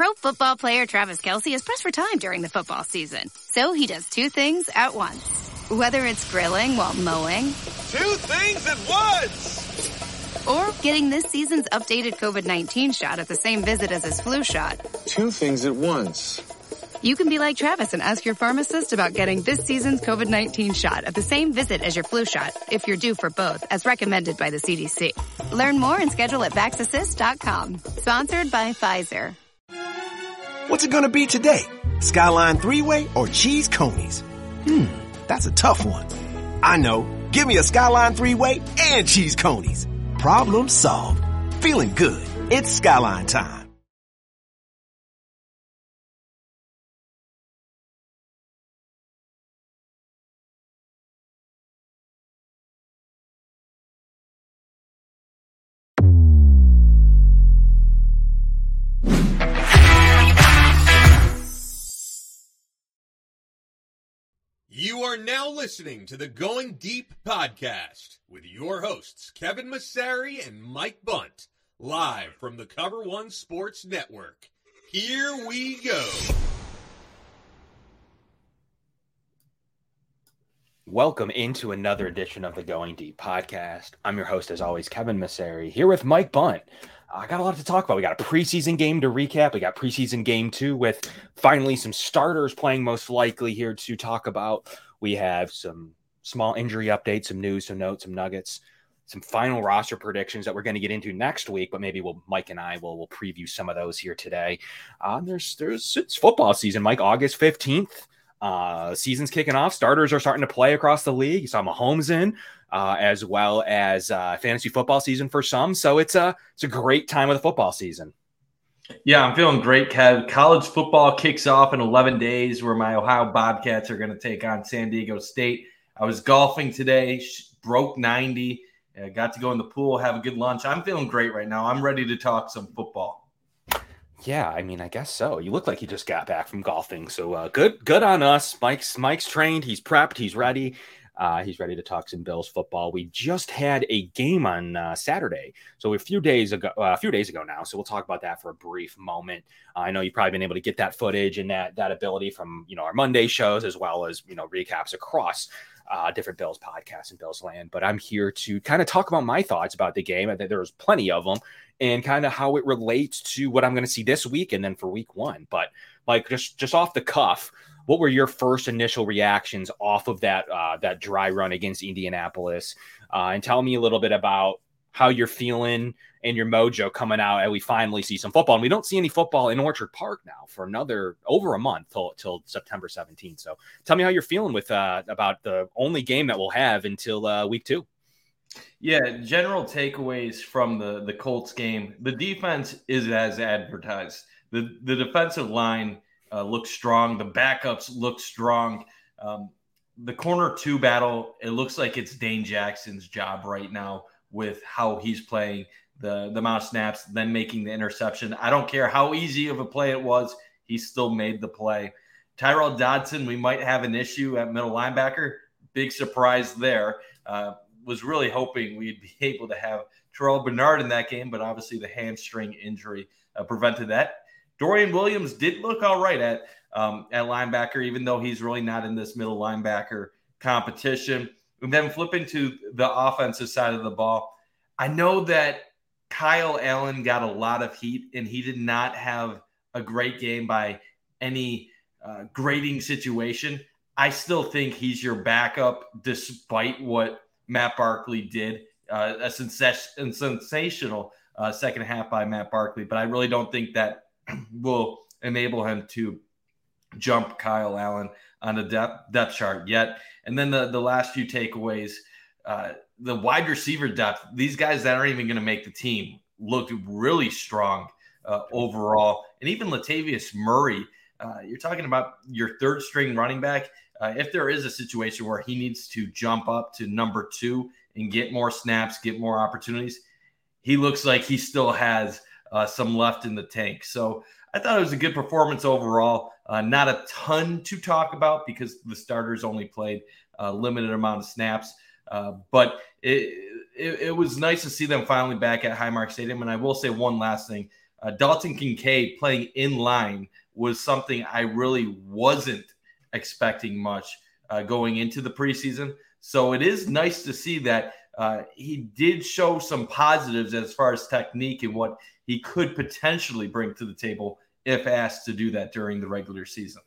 Pro football player Travis Kelce is pressed for time during the football season. So he does two things at once. Whether it's grilling while mowing, Two things at once! or getting this season's updated COVID 19 shot at the same visit as his flu shot. Two things at once. You can be like Travis and ask your pharmacist about getting this season's COVID 19 shot at the same visit as your flu shot if you're due for both, as recommended by the CDC. Learn more and schedule at vaxassist.com. Sponsored by Pfizer. What's it gonna be today? Skyline three way or cheese conies? Hmm, that's a tough one. I know. Give me a Skyline three way and cheese conies. Problem solved. Feeling good. It's Skyline time. You are now listening to the Going Deep podcast with your hosts, Kevin Massari and Mike Bunt, live from the Cover One Sports Network. Here we go. Welcome into another edition of the Going Deep podcast. I'm your host, as always, Kevin Massari, here with Mike Bunt. I got a lot to talk about. We got a preseason game to recap. We got preseason game two with finally some starters playing most likely here to talk about. We have some small injury updates, some news, some notes, some nuggets, some final roster predictions that we're going to get into next week. But maybe we'll Mike and I will will preview some of those here today. Um, there's there's it's football season, Mike. August fifteenth. Uh, season's kicking off. Starters are starting to play across the league. You saw Mahomes in, uh, as well as uh, fantasy football season for some. So it's a it's a great time of the football season. Yeah, I'm feeling great, Kev. College football kicks off in 11 days, where my Ohio Bobcats are going to take on San Diego State. I was golfing today, broke 90, uh, got to go in the pool, have a good lunch. I'm feeling great right now. I'm ready to talk some football. Yeah, I mean, I guess so. You look like you just got back from golfing, so uh, good, good on us. Mike's Mike's trained. He's prepped. He's ready. Uh, he's ready to talk some Bills football. We just had a game on uh, Saturday, so a few days ago, uh, a few days ago now. So we'll talk about that for a brief moment. I know you've probably been able to get that footage and that that ability from you know our Monday shows as well as you know recaps across uh, different Bills podcasts and Bills land. But I'm here to kind of talk about my thoughts about the game. I think there's plenty of them, and kind of how it relates to what I'm going to see this week and then for week one. But like just just off the cuff, what were your first initial reactions off of that uh, that dry run against Indianapolis? Uh, and tell me a little bit about how you're feeling and your mojo coming out and we finally see some football. And we don't see any football in Orchard Park now for another over a month till, till September 17th. So tell me how you're feeling with uh, about the only game that we'll have until uh, week two. Yeah, general takeaways from the the Colts game. The defense is as advertised. The the defensive line uh, strong. The backups look strong. Um, the corner two battle. It looks like it's Dane Jackson's job right now with how he's playing the the amount of snaps, then making the interception. I don't care how easy of a play it was. He still made the play. Tyrel Dodson, we might have an issue at middle linebacker. Big surprise there. Uh, was really hoping we'd be able to have Terrel Bernard in that game, but obviously the hamstring injury uh, prevented that. Dorian Williams did look all right at um, at linebacker, even though he's really not in this middle linebacker competition. And then flipping to the offensive side of the ball, I know that Kyle Allen got a lot of heat, and he did not have a great game by any uh, grading situation. I still think he's your backup, despite what Matt Barkley did. Uh, a sens- sensational uh, second half by Matt Barkley, but I really don't think that will enable him to jump Kyle Allen on the depth, depth chart yet. And then the, the last few takeaways uh, the wide receiver depth, these guys that aren't even going to make the team looked really strong uh, overall. And even Latavius Murray, uh, you're talking about your third string running back. Uh, if there is a situation where he needs to jump up to number two and get more snaps, get more opportunities, he looks like he still has uh, some left in the tank. So I thought it was a good performance overall. Uh, not a ton to talk about because the starters only played a limited amount of snaps. Uh, but it, it, it, was nice to see them finally back at Highmark Stadium. And I will say one last thing. uh, Dalton Kincaid playing in line was something I really wasn't expecting much uh, going into the preseason. So it is nice to see that uh, he did show some positives as far as technique and what he could potentially bring to the table if asked to do that during the regular season.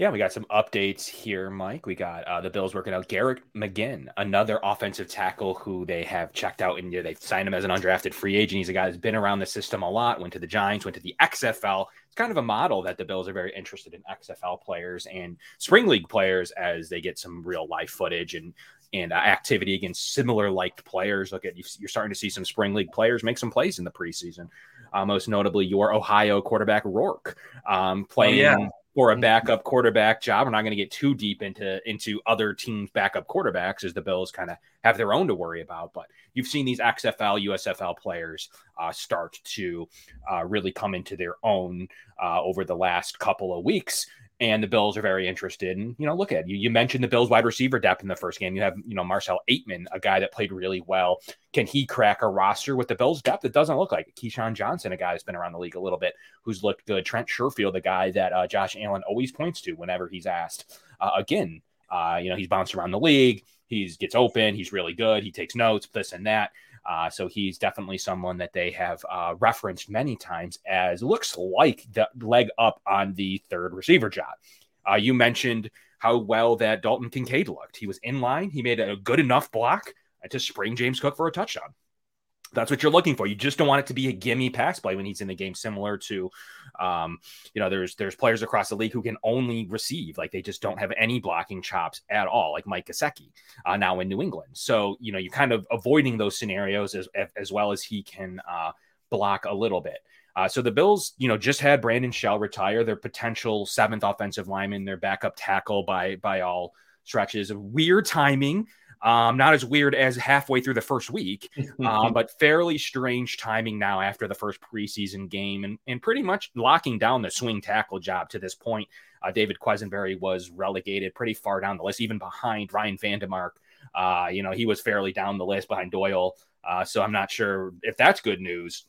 Yeah, we got some updates here, Mike. We got uh, the Bills working out Garrett McGhin, another offensive tackle who they have checked out and they've signed him as an undrafted free agent. He's a guy who's been around the system a lot, went to the Giants, went to the XFL. It's kind of a model that the Bills are very interested in XFL players and spring league players as they get some real life footage and and uh, activity against similar liked players. Look at you're starting to see some spring league players make some plays in the preseason. Uh, most notably, your Ohio quarterback Rourke um, playing oh, yeah for a mm-hmm. backup quarterback job. We're not going to get too deep into into other teams' backup quarterbacks as the Bills kind of have their own to worry about. But you've seen these XFL, USFL players uh, start to uh, really come into their own uh, over the last couple of weeks and the Bills are very interested. And you know, look at you. You mentioned the Bills wide receiver depth in the first game. You have you know Marcell Ateman, a guy that played really well. Can he crack a roster with the Bills depth? It doesn't look like. KeeSean Johnson, a guy who's been around the league a little bit, who's looked good. Trent Sherfield, the guy that uh, Josh Allen always points to whenever he's asked. Uh, again, uh, you know, he's bounced around the league. He gets open. He's really good. He takes notes, this and that. Uh, so he's definitely someone that they have uh, referenced many times as looks like the leg up on the third receiver job. Uh, you mentioned how well that Dalton Kincaid looked. He was in line. He made a good enough block to spring James Cook for a touchdown. That's what you're looking for. You just don't want it to be a gimme pass play when he's in the game, similar to, um, you know, there's there's players across the league who can only receive, like they just don't have any blocking chops at all, like Mike Gesicki uh, now in New England. So you know, you're kind of avoiding those scenarios as as well as he can uh, block a little bit. Uh, so the Bills, you know, just had Brandon Shell retire, their potential seventh offensive lineman, their backup tackle by by all stretches. Of weird timing. Um, not as weird as halfway through the first week, um, but fairly strange timing now after the first preseason game and, and pretty much locking down the swing tackle job to this point. Uh, David Quessenberry was relegated pretty far down the list, even behind Ryan Van Demark. Uh, you know, he was fairly down the list behind Doyle. Uh, so I'm not sure if that's good news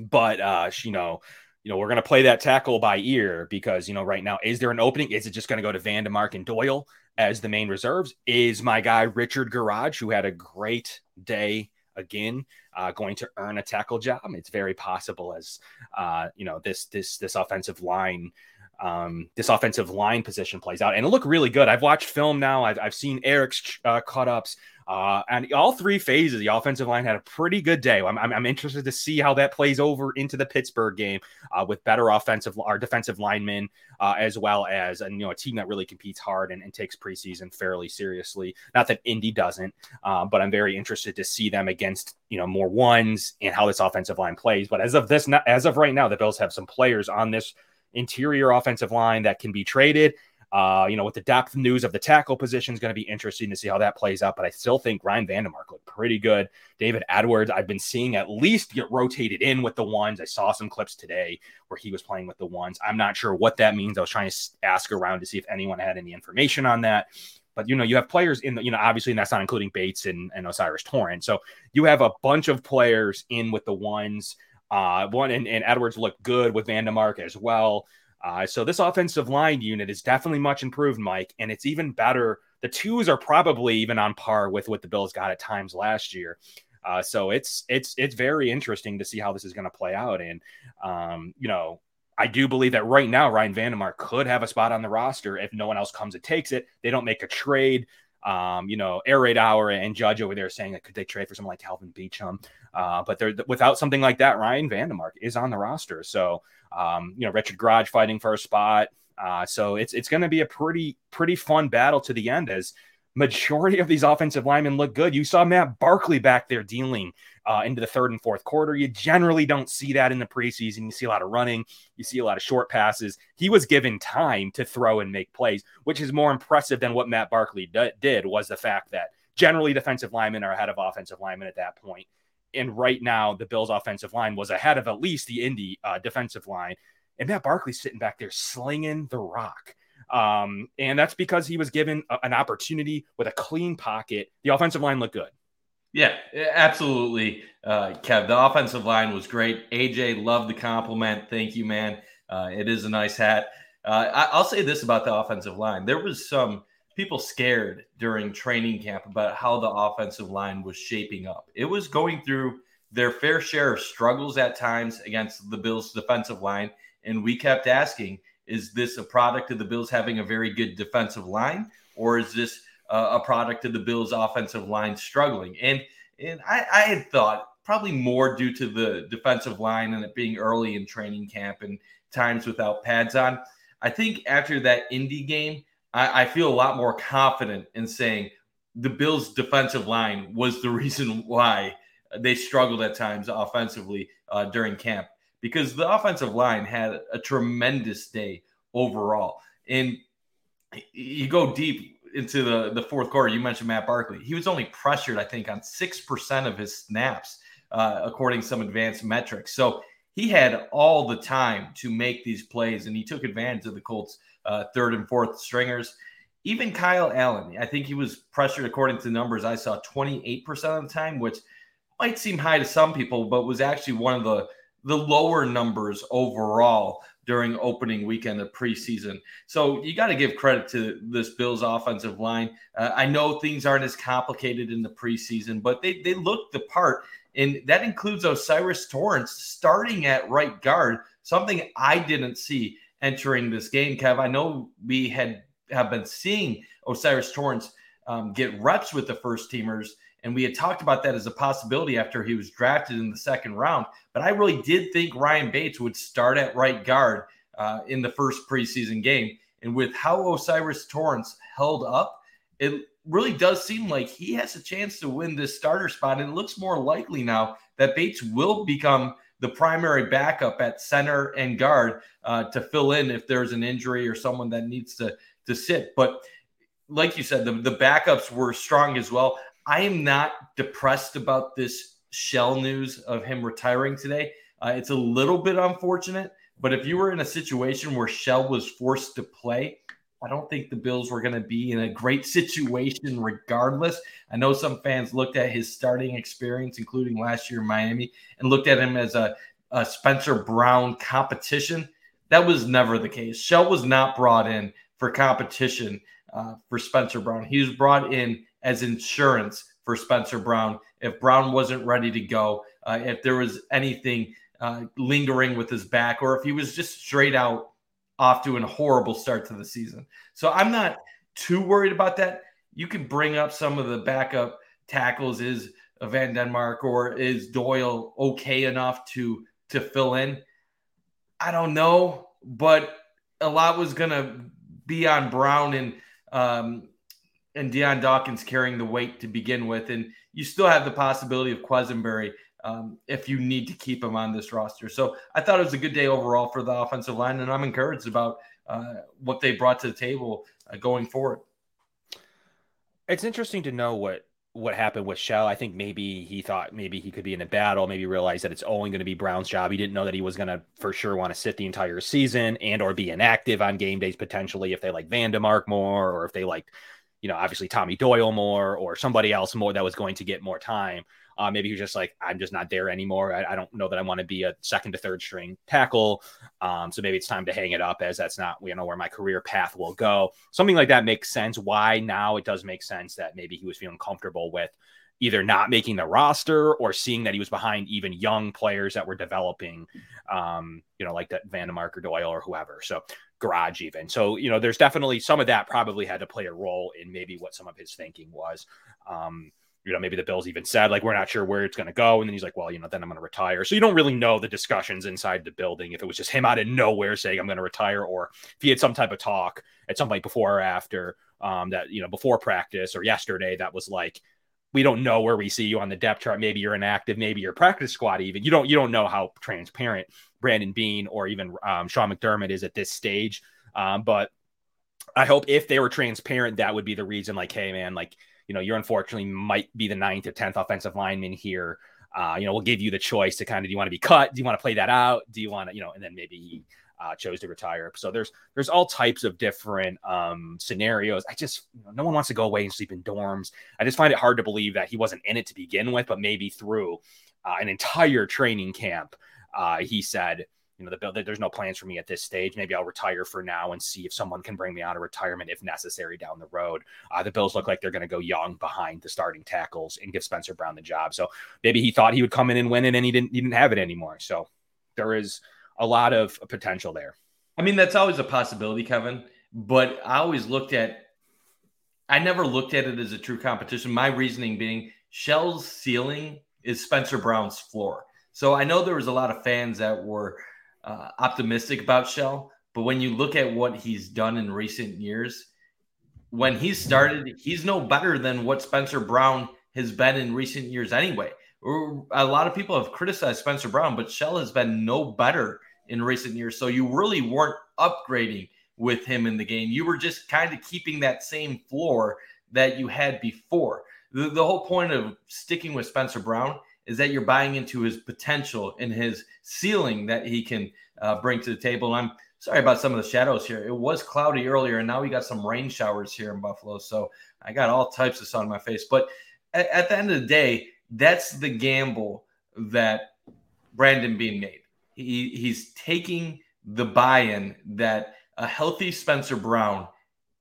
but uh, you know, you know, we're going to play that tackle by ear because, you know, right now, is there an opening? Is it just going to go to Van Demark and Doyle as the main reserves? Is my guy Richard Gouraige, who had a great day again, uh, going to earn a tackle job? It's very possible as, uh, you know, this this this offensive line. Um, this offensive line position plays out and it looked really good. I've watched film now. I've, I've seen Eric's uh, cut ups. Uh, and all three phases, the offensive line had a pretty good day. I'm, I'm, I'm interested to see how that plays over into the Pittsburgh game uh, with better offensive or defensive linemen, uh, as well as and you know a team that really competes hard and, and takes preseason fairly seriously. Not that Indy doesn't, uh, but I'm very interested to see them against you know more ones and how this offensive line plays. But as of this, as of right now, the Bills have some players on this interior offensive line that can be traded uh, you know, with the depth news of the tackle position is going to be interesting to see how that plays out. But I still think Ryan Van Demark looked pretty good. David Edwards, I've been seeing at least get rotated in with the ones. I saw some clips today where he was playing with the ones. I'm not sure what that means. I was trying to ask around to see if anyone had any information on that. But you know, you have players in the, you know, obviously, and that's not including Bates and, and O'Cyrus Torrence. So you have a bunch of players in with the ones. Uh, one and, and Edwards looked good with Van Demark as well. Uh, so this offensive line unit is definitely much improved, Mike, and it's even better. The twos are probably even on par with what the Bills got at times last year. Uh, so it's it's it's very interesting to see how this is going to play out. And um, you know, I do believe that right now Ryan Van Demark could have a spot on the roster if no one else comes and takes it. They don't make a trade. Um, you know, Air Raid Hour and Judge over there saying that could they trade for someone like Kelvin Beachum? Uh, but they're without something like that, Ryan Van Demark is on the roster. So um, you know, Richard Gouraige fighting for a spot. Uh, so it's it's going to be a pretty pretty fun battle to the end as majority of these offensive linemen look good. You saw Matt Barkley back there dealing uh, into the third and fourth quarter. You generally don't see that in the preseason. You see a lot of running, you see a lot of short passes. He was given time to throw and make plays, which is more impressive than what Matt Barkley d- did. Was the fact that generally defensive linemen are ahead of offensive linemen at that point and right now the Bills' offensive line was ahead of at least the Indy uh, defensive line. And Matt Barkley's sitting back there slinging the rock. Um, and that's because he was given a, an opportunity with a clean pocket. The offensive line looked good. Yeah, absolutely, uh, Kev. The offensive line was great. AJ, loved the compliment. Thank you, man. Uh, it is a nice hat. Uh, I, will say this about the offensive line: there was some people scared during training camp about how the offensive line was shaping up. It was going through their fair share of struggles at times against the Bills' defensive line, and we kept asking, "Is this a product of the Bills having a very good defensive line, or is this?" uh, a product of the Bills' offensive line struggling. And and I, I had thought probably more due to the defensive line and it being early in training camp and times without pads on. I think after that Indy game, I, I feel a lot more confident in saying the Bills' defensive line was the reason why they struggled at times offensively uh, during camp because the offensive line had a tremendous day overall. And you go deep into the, the fourth quarter, you mentioned Matt Barkley. He was only pressured, I think, on 6% of his snaps, uh, according to some advanced metrics. So he had all the time to make these plays, and he took advantage of the Colts' uh, third and fourth stringers. Even Kyle Allen, I think he was pressured, according to numbers I saw, 28% of the time, which might seem high to some people, but was actually one of the, the lower numbers overall during opening weekend of preseason. So you got to give credit to this Bills offensive line. Uh, I know things aren't as complicated in the preseason, but they they look the part, and that includes O'Cyrus Torrence starting at right guard, something I didn't see entering this game. Kev, I know we had have been seeing O'Cyrus Torrence um, get reps with the first teamers and we had talked about that as a possibility after he was drafted in the second round. But I really did think Ryan Bates would start at right guard uh, in the first preseason game. And with how O'Cyrus Torrence held up, it really does seem like he has a chance to win this starter spot. And it looks more likely now that Bates will become the primary backup at center and guard uh, to fill in if there's an injury or someone that needs to to sit. But like you said, the, the backups were strong as well. I am not depressed about this shell news of him retiring today. Uh, it's a little bit unfortunate, but if you were in a situation where Shell was forced to play, I don't think the Bills were going to be in a great situation regardless. I know some fans looked at his starting experience, including last year in Miami, and looked at him as a, a Spencer Brown competition. That was never the case. Shell was not brought in for competition uh, for Spencer Brown. He was brought in as insurance for Spencer Brown if Brown wasn't ready to go, uh, if there was anything uh, lingering with his back, or if he was just straight out off to a horrible start to the season. So I'm not too worried about that. You can bring up some of the backup tackles. Is Van Demark or is Doyle okay enough to to fill in? I don't know, but a lot was to be on Brown and um, and Dion Dawkins carrying the weight to begin with. And you still have the possibility of Quessenberry um, if you need to keep him on this roster. So I thought it was a good day overall for the offensive line, and I'm encouraged about uh, what they brought to the table uh, going forward. It's interesting to know what what happened with Shell. I think maybe he thought maybe he could be in a battle, maybe realized that it's only going to be Brown's job. He didn't know that he was going to for sure want to sit the entire season and or be inactive on game days potentially if they like Van Demark more or if they like you know, obviously Tommy Doyle more or somebody else more that was going to get more time. Uh, maybe he was just like, I'm just not there anymore. I, I don't know that I want to be a second to third string tackle. Um, so maybe it's time to hang it up as that's not, you know, where my career path will go. Something like that makes sense. Why now it does make sense that maybe he was feeling comfortable with either not making the roster or seeing that he was behind even young players that were developing, um, you know, like that Van Demark or Doyle or whoever. So Gouraige even. So, you know, there's definitely some of that probably had to play a role in maybe what some of his thinking was. Um, you know, maybe the Bills even said, like, we're not sure where it's going to go. And then he's like, well, you know, then I'm going to retire. So you don't really know the discussions inside the building if it was just him out of nowhere saying, I'm going to retire, or if he had some type of talk at some point before or after um, that, you know, before practice or yesterday that was like, we don't know where we see you on the depth chart. Maybe you're inactive, maybe you're practice squad even. You don't you don't know how transparent Brandon Beane or even um, Sean McDermott is at this stage. Um, but I hope if they were transparent, that would be the reason. Like, hey, man, like you know, you're unfortunately might be the ninth or tenth offensive lineman here. Uh, you know, we'll give you the choice to kind of do you want to be cut? Do you want to play that out? Do you want to, you know, and then maybe he uh, chose to retire. So there's there's all types of different um, scenarios. I just you know, no one wants to go away and sleep in dorms. I just find it hard to believe that he wasn't in it to begin with, but maybe through uh, an entire training camp, uh, he said, you know, the bill there's no plans for me at this stage. Maybe I'll retire for now and see if someone can bring me out of retirement if necessary down the road. Uh, the Bills look like they're going to go young behind the starting tackles and give Spencer Brown the job. So maybe he thought he would come in and win it, and he didn't. He didn't have it anymore. So there is a lot of potential there. I mean, that's always a possibility, Kevin. But I always looked at. I never looked at it as a true competition. My reasoning being Shell's ceiling is Spencer Brown's floor. So I know there was a lot of fans that were uh, optimistic about Shell, but when you look at what he's done in recent years, when he started, he's no better than what Spencer Brown has been in recent years anyway. A lot of people have criticized Spencer Brown, but Shell has been no better in recent years. So you really weren't upgrading with him in the game. You were just kind of keeping that same floor that you had before. The, the whole point of sticking with Spencer Brown is that you're buying into his potential and his ceiling that he can uh, bring to the table. And I'm sorry about some of the shadows here. It was cloudy earlier, and now we got some rain showers here in Buffalo. So I got all types of sun on my face. But at, at the end of the day, that's the gamble that Brandon Beane made. He, he's taking the buy-in that a healthy Spencer Brown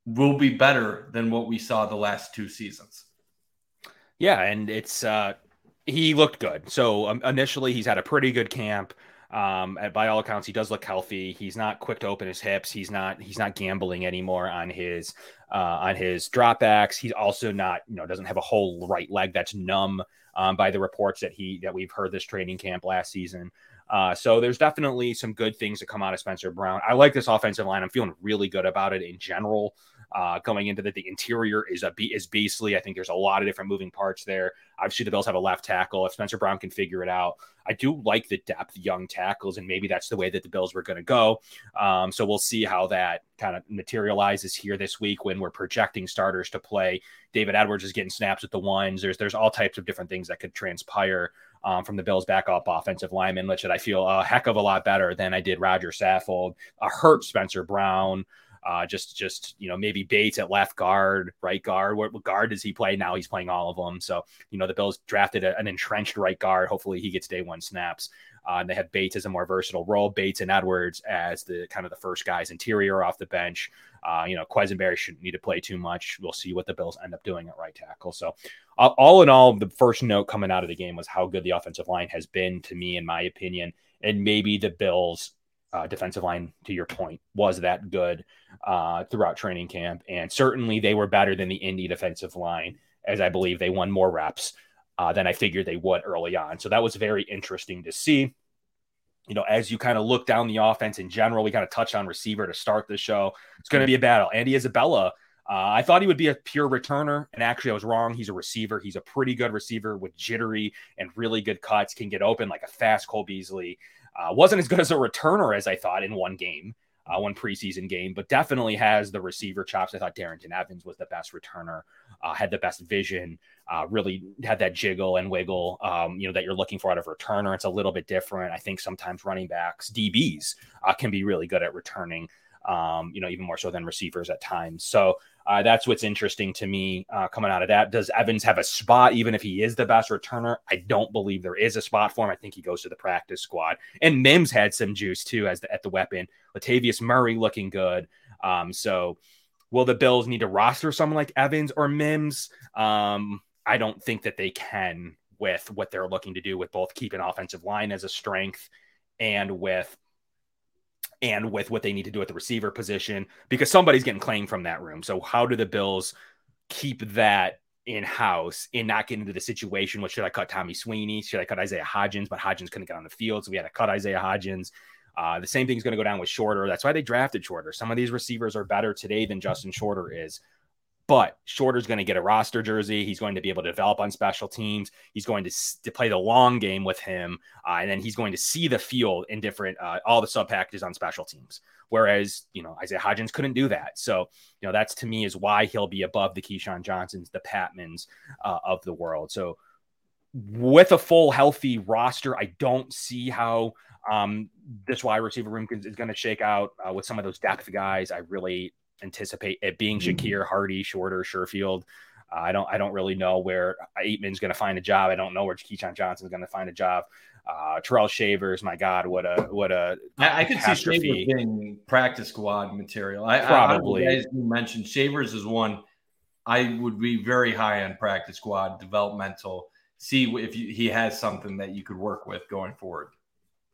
will be better than what we saw the last two seasons. Yeah, and it's uh he looked good. So um, initially, he's had a pretty good camp. Um, at, by all accounts, he does look healthy. He's not quick to open his hips. He's not he's not gambling anymore on his uh, on his dropbacks. He's also not you know doesn't have a whole right leg that's numb um, by the reports that he that we've heard this training camp last season. Uh, so there's definitely some good things to come out of Spencer Brown. I like this offensive line. I'm feeling really good about it in general. Uh, going into that, the interior is a is beastly. I think there's a lot of different moving parts there. Obviously, the Bills have a left tackle. If Spencer Brown can figure it out, I do like the depth, young tackles, and maybe that's the way that the Bills were going to go. Um, so we'll see how that kind of materializes here this week when we're projecting starters to play. David Edwards is getting snaps at the ones. There's there's all types of different things that could transpire um, from the Bills' backup offensive lineman, which I feel a heck of a lot better than I did Roger Saffold, a hurt Spencer Brown. Uh, just, just you know, maybe Bates at left guard, right guard. What, what, guard does he play now? He's playing all of them. So you know, the Bills drafted a, an entrenched right guard. Hopefully, he gets day one snaps. Uh, and they have Bates as a more versatile role. Bates and Edwards as the kind of the first guys interior off the bench. Uh, you know, Quessenberry shouldn't need to play too much. We'll see what the Bills end up doing at right tackle. So, uh, all in all, the first note coming out of the game was how good the offensive line has been to me, in my opinion. And maybe the Bills' uh, defensive line, to your point, was that good uh, throughout training camp. And certainly they were better than the Indy defensive line, as I believe they won more reps uh, than I figured they would early on. So that was very interesting to see. You know, as you kind of look down the offense in general, we kind of touch on receiver to start the show. It's going to be a battle. Andy Isabella, uh, I thought he would be a pure returner, and actually, I was wrong. He's a receiver. He's a pretty good receiver with jittery and really good cuts, can get open like a fast Cole Beasley. Uh, wasn't as good as a returner as I thought in one game, uh, one preseason game, but definitely has the receiver chops. I thought Darrynton Evans was the best returner, uh, had the best vision, uh, really had that jiggle and wiggle, um, you know, that you're looking for out of returner. It's a little bit different. I think sometimes running backs, DBs, uh, can be really good at returning. Um, you know, even more so than receivers at times. So uh, that's what's interesting to me uh, coming out of that. Does Evans have a spot, even if he is the best returner? I don't believe there is a spot for him. I think he goes to the practice squad. And Mims had some juice too as the, at the weapon. Latavius Murray looking good. Um, so will the Bills need to roster someone like Evans or Mims? Um, I don't think that they can with what they're looking to do with both keeping offensive line as a strength and with and with what they need to do at the receiver position because somebody's getting claimed from that room. So how do the Bills keep that in house and not get into the situation? What should I cut Tommy Sweeney? Should I cut Isaiah Hodgins? But Hodgins couldn't get on the field, so we had to cut Isaiah Hodgins. Uh, the same thing is going to go down with Shorter. That's why they drafted Shorter. Some of these receivers are better today than Justin Shorter is. But Shorter's going to get a roster jersey. He's going to be able to develop on special teams. He's going to, to play the long game with him, uh, and then he's going to see the field in different uh, all the sub packages on special teams. Whereas you know Isaiah Hodgins couldn't do that. So you know that's to me is why he'll be above the KeeSean Johnsons, the Patmons uh, of the world. So with a full healthy roster, I don't see how um, this wide receiver room is going to shake out uh, with some of those depth guys. I really anticipate it being mm-hmm. Shakir, Harty, Shorter, Sherfield. Uh, I don't I don't really know where Ateman's going to find a job. I don't know where KeeSean Johnson's going to find a job. Uh, Terrell Shavers, my God, what a what a I, I could see Shavers being practice squad material. I probably I, I, you mentioned Shavers is one I would be very high on practice squad developmental. See if you, he has something that you could work with going forward.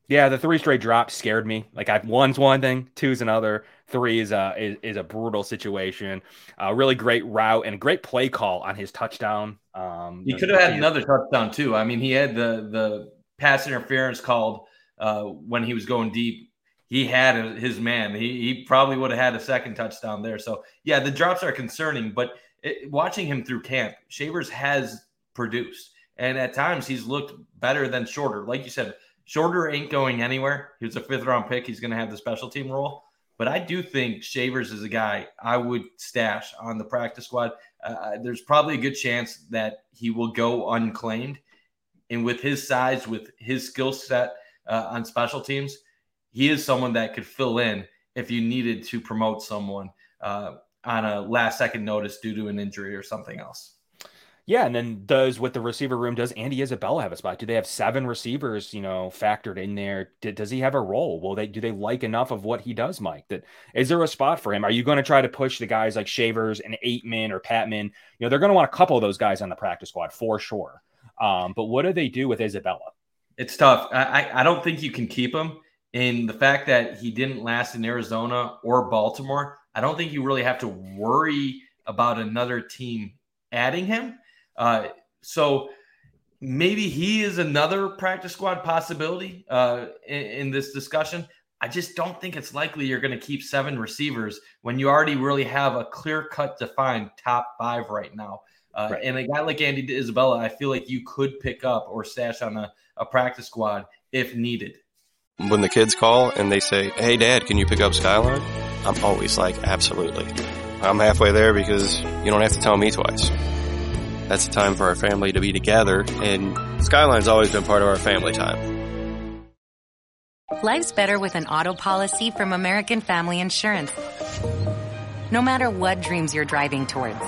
Yeah, the three straight drops scared me. Like I've one's one thing, two's another, three is a is, is a brutal situation. A really great route and a great play call on his touchdown. Um, he could have had another touchdown too. I mean, he had the the pass interference called uh, when he was going deep. He had his man. He, he probably would have had a second touchdown there. So yeah, the drops are concerning. But it, watching him through camp, Shavers has produced, and at times he's looked better than Shorter. Like you said Shorter ain't going anywhere. He was a fifth round pick. He's going to have the special team role. But I do think Shavers is a guy I would stash on the practice squad. Uh, there's probably a good chance that he will go unclaimed. And with his size, with his skill set uh, on special teams, he is someone that could fill in if you needed to promote someone uh, on a last second notice due to an injury or something else. Yeah, and then does with the receiver room, does Andy Isabella have a spot? Do they have seven receivers, you know, factored in there? Does he have a role? Will they do they like enough of what he does, Mike? That is there a spot for him? Are you going to try to push the guys like Shavers and Ateman or Patmon? You know, they're going to want a couple of those guys on the practice squad for sure. Um, but what do they do with Isabella? It's tough. I, I don't think you can keep him. In the fact that he didn't last in Arizona or Baltimore, I don't think you really have to worry about another team adding him uh, so maybe he is another practice squad possibility uh, in, in, this discussion. I just don't think it's likely you're going to keep seven receivers when you already really have a clear cut defined top five right now. Uh, right. And a guy like Andy Isabella, I feel like you could pick up or stash on a, a practice squad if needed. When the kids call and they say, Hey, dad, can you pick up Skyline? I'm always like, Absolutely. I'm halfway there because you don't have to tell me twice. That's a time for our family to be together, and Skyline's always been part of our family time. Life's better with an auto policy from American Family Insurance. No matter what dreams you're driving towards.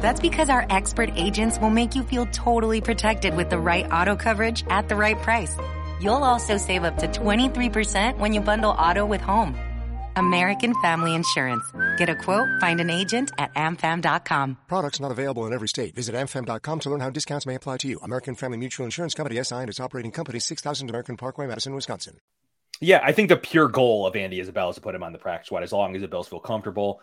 That's because our expert agents will make you feel totally protected with the right auto coverage at the right price. You'll also save up to 23% when you bundle auto with home. American Family Insurance. Get a quote, find an agent at amfam.com. Products not available in every state. Visit amfam.com to learn how discounts may apply to you. American Family Mutual Insurance Company SI and its operating company 6000 American Parkway, Madison, Wisconsin. Yeah, I think the pure goal of Andy Isabella is to put him on the practice squad as long as the Bills feel comfortable.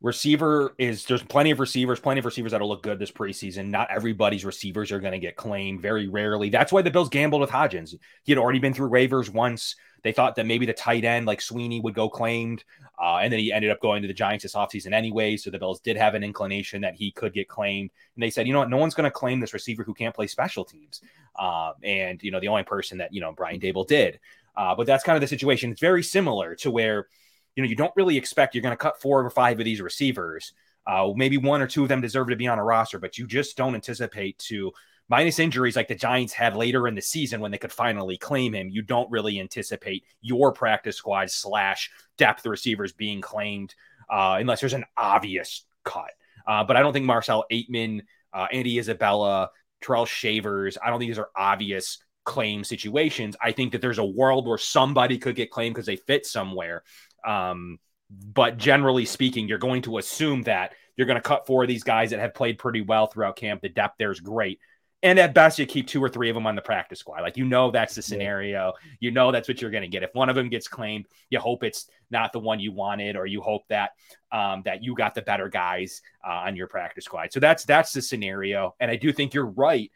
Receiver is there's plenty of receivers, plenty of receivers that'll look good this preseason. Not everybody's receivers are going to get claimed very rarely. That's why the Bills gambled with Hodgins. He had already been through waivers once. They thought that maybe the tight end like Sweeney would go claimed, uh, and then he ended up going to the Giants this offseason anyway. So the Bills did have an inclination that he could get claimed. And they said, you know what, no one's going to claim this receiver who can't play special teams. Um, and, you know, the only person that, you know, Brian Daboll did. Uh, but that's kind of the situation. It's very similar to where, you know, you don't really expect you're going to cut four or five of these receivers. Uh, maybe one or two of them deserve to be on a roster, but you just don't anticipate to minus injuries like the Giants had later in the season when they could finally claim him, you don't really anticipate your practice squad slash depth receivers being claimed uh, unless there's an obvious cut. Uh, but I don't think Marcell Ateman, uh, Andy Isabella, Terrell Shavers, I don't think these are obvious claim situations. I think that there's a world where somebody could get claimed because they fit somewhere. Um, but generally speaking, you're going to assume that you're going to cut four of these guys that have played pretty well throughout camp. The depth there is great. And at best, you keep two or three of them on the practice squad. Like, you know, that's the scenario. You know, that's what you're going to get. If one of them gets claimed, you hope it's not the one you wanted, or you hope that um, that you got the better guys uh, on your practice squad. So that's that's the scenario. And I do think you're right.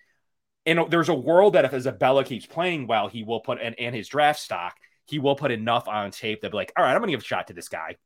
And there's a world that if Isabella keeps playing well, he will put and, and his draft stock, he will put enough on tape that be like, all right, I'm to give a shot to this guy.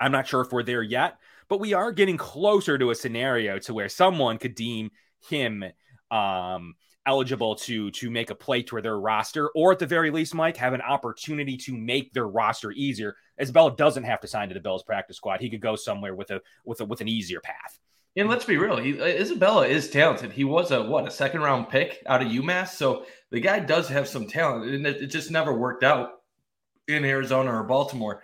I'm not sure if we're there yet, but we are getting closer to a scenario to where someone could deem him um, eligible to to make a play to their roster, or at the very least, Mike, have an opportunity to make their roster easier. Isabella doesn't have to sign to the Bills practice squad. He could go somewhere with a with a with an easier path. And let's be real, he, Isabella is talented. He was a what a second round pick out of UMass, so the guy does have some talent, and it, it just never worked out in Arizona or Baltimore.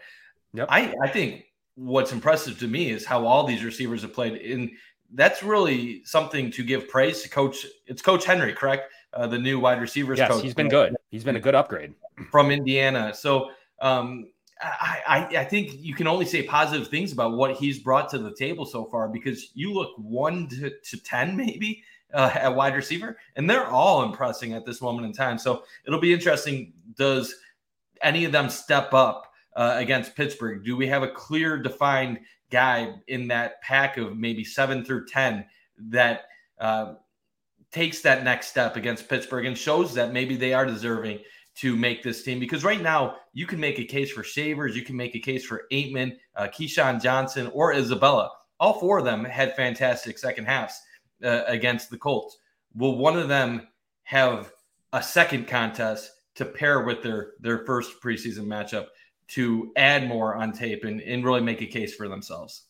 Yep. I, I think what's impressive to me is how all these receivers have played. And that's really something to give praise to Coach. It's Coach Henry, correct? Uh, the new wide receivers yes, coach. he's been good. He's been a good upgrade from Indiana. So um, I, I, I think you can only say positive things about what he's brought to the table so far because you look one to, to ten maybe uh, at wide receiver, and they're all impressing at this moment in time. So it'll be interesting. Does any of them step up uh, against Pittsburgh? Do we have a clear, defined guy in that pack of maybe seven through 10 that uh, takes that next step against Pittsburgh and shows that maybe they are deserving to make this team? Because right now, you can make a case for Shavers, you can make a case for Ateman, uh, KeeSean Johnson, or Isabella. All four of them had fantastic second halves uh, against the Colts. Will one of them have a second contest to pair with their their first preseason matchup to add more on tape and, and really make a case for themselves.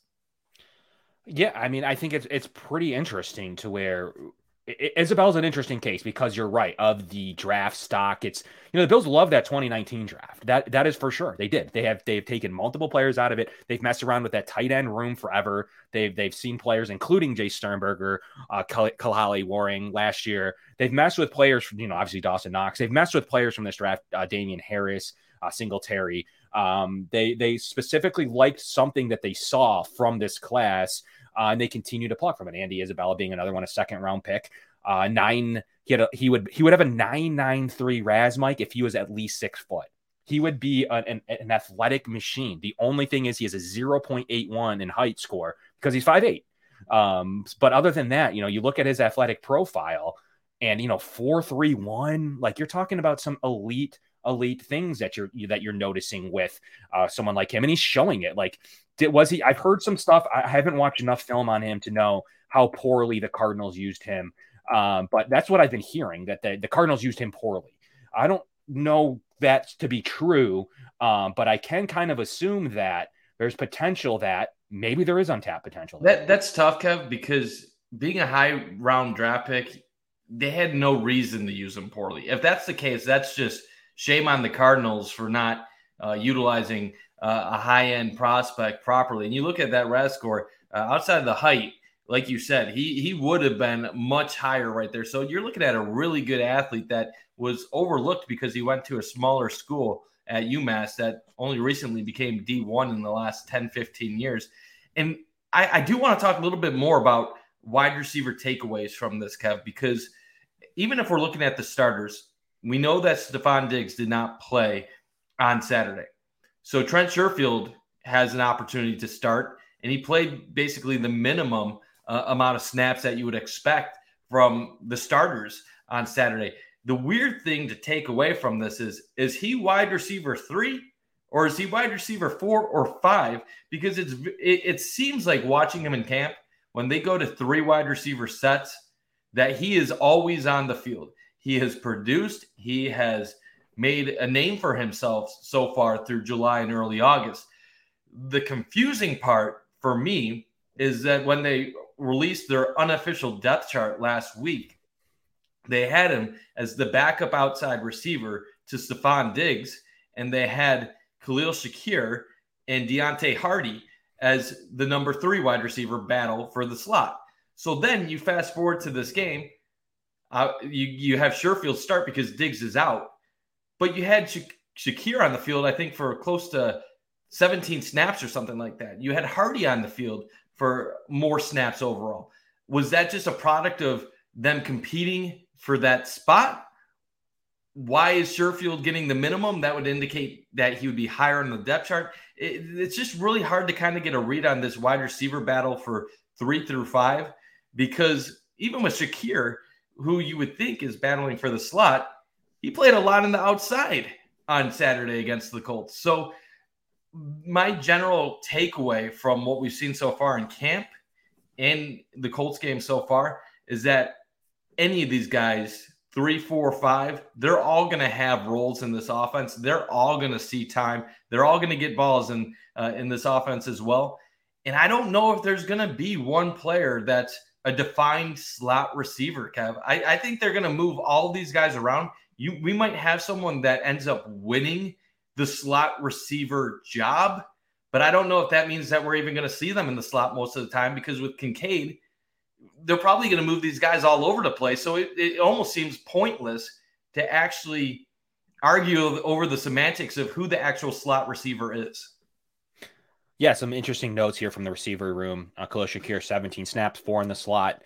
Yeah, I mean, I think it's it's pretty interesting to where Isabel's an interesting case because you're right of the draft stock. It's you know the Bills love that 2019 draft. That that is for sure. They did. They have they've taken multiple players out of it. They've messed around with that tight end room forever. They've they've seen players, including Jace Sternberger, uh, Kahale Warring last year. They've messed with players from you know obviously Dawson Knox. They've messed with players from this draft, uh, Damien Harris, uh, Singletary. Um, they they specifically liked something that they saw from this class uh, and they continue to pluck from it. Andy Isabella being another one, a second round pick. Uh, nine, he had a, he would he would have a nine nine three RAS Mike if he was at least six foot. He would be an, an athletic machine. The only thing is he has a 0.81 in height score because he's 5'8. Um, but other than that, you know, you look at his athletic profile and you know, 431, like you're talking about some elite elite things that you're that you're noticing with uh, someone like him, and he's showing it. Like, did, was he? I've heard some stuff. I haven't watched enough film on him to know how poorly the Cardinals used him, um, but that's what I've been hearing that the, the Cardinals used him poorly. I don't know that to be true, um, but I can kind of assume that there's potential that maybe there is untapped potential. That that's tough, Kev, because being a high round draft pick, they had no reason to use him poorly. If that's the case, that's just shame on the Cardinals for not uh, utilizing uh, a high end prospect properly. And you look at that RAS score uh, outside of the height, like you said, he he would have been much higher right there. So you're looking at a really good athlete that was overlooked because he went to a smaller school at UMass that only recently became D1 in the last 10, 15 years. And I, I do want to talk a little bit more about wide receiver takeaways from this, Kev, because even if we're looking at the starters, we know that Stefon Diggs did not play on Saturday. So Trent Sherfield has an opportunity to start, and he played basically the minimum uh, amount of snaps that you would expect from the starters on Saturday. The weird thing to take away from this is is he wide receiver 3 or is he wide receiver 4 or 5 because it's it, it seems like watching him in camp when they go to three wide receiver sets that he is always on the field. He has produced, he has made a name for himself so far through July and early August. The confusing part for me is that when they released their unofficial depth chart last week, they had him as the backup outside receiver to Stefon Diggs, and they had Khalil Shakir and Deonte Harty as the number three wide receiver battle for the slot. So then you fast forward to this game, uh, you you have Sherfield start because Diggs is out, but you had Sha- Shakir on the field, I think, for close to 17 snaps or something like that. You had Harty on the field for more snaps overall. Was that just a product of them competing for that spot? Why is Sherfield getting the minimum? That would indicate that he would be higher on the depth chart. It, it's just really hard to kind of get a read on this wide receiver battle for three through five because even with Shakir, who you would think is battling for the slot, he played a lot on the outside on Saturday against the Colts. So, my general takeaway from what we've seen so far in camp and the Colts game so far is that any of these guys, three, four, five, they're all going to have roles in this offense. They're all going to see time. They're all going to get balls in uh, in this offense as well. And I don't know if there's going to be one player that's a defined slot receiver, Kev. I, I think they're going to move all these guys around. You, we might have someone that ends up winning the slot receiver job, but I don't know if that means that we're even going to see them in the slot most of the time because with Kincaid, they're probably going to move these guys all over the place. So it, it almost seems pointless to actually argue over the semantics of who the actual slot receiver is. Yeah, some interesting notes here from the receiver room. Uh, Khalil Shakir, 17 snaps, four in the slot,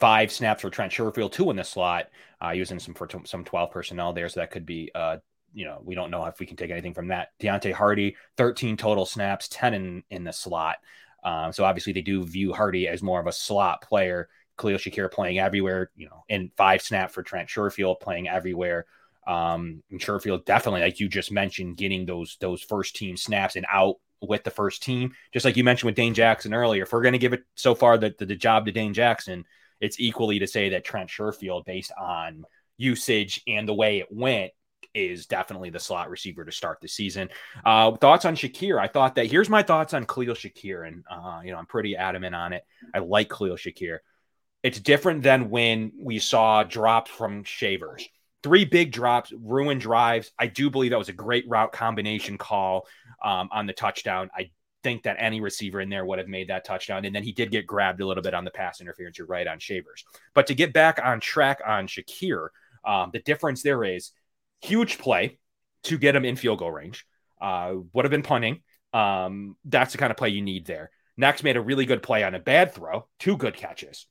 five snaps for Trent Sherfield, two in the slot, uh, using some for t- some 12 personnel there. So that could be, uh, you know, we don't know if we can take anything from that. Deonte Harty, 13 total snaps, 10 in, in the slot. Um, so obviously they do view Harty as more of a slot player. Khalil Shakir playing everywhere, you know, and five snap for Trent Sherfield playing everywhere. Um, and Sherfield definitely, like you just mentioned, getting those those first team snaps and out with the first team. Just like you mentioned with Dane Jackson earlier, if we're going to give it so far the, the, the job to Dane Jackson, it's equally to say that Trent Sherfield, based on usage and the way it went, is definitely the slot receiver to start the season. Uh, thoughts on Shakir? I thought that here's my thoughts on Khalil Shakir, and uh, you know I'm pretty adamant on it. I like Khalil Shakir. It's different than when we saw drops from Shavers. Three big drops, ruined drives. I do believe that was a great route combination call um, on the touchdown. I think that any receiver in there would have made that touchdown. And then he did get grabbed a little bit on the pass interference. You're right on Shavers. But to get back on track on Shakir, um, the difference there is huge play to get him in field goal range. Uh, would have been punting. Um, that's the kind of play you need there. Next made a really good play on a bad throw, two good catches.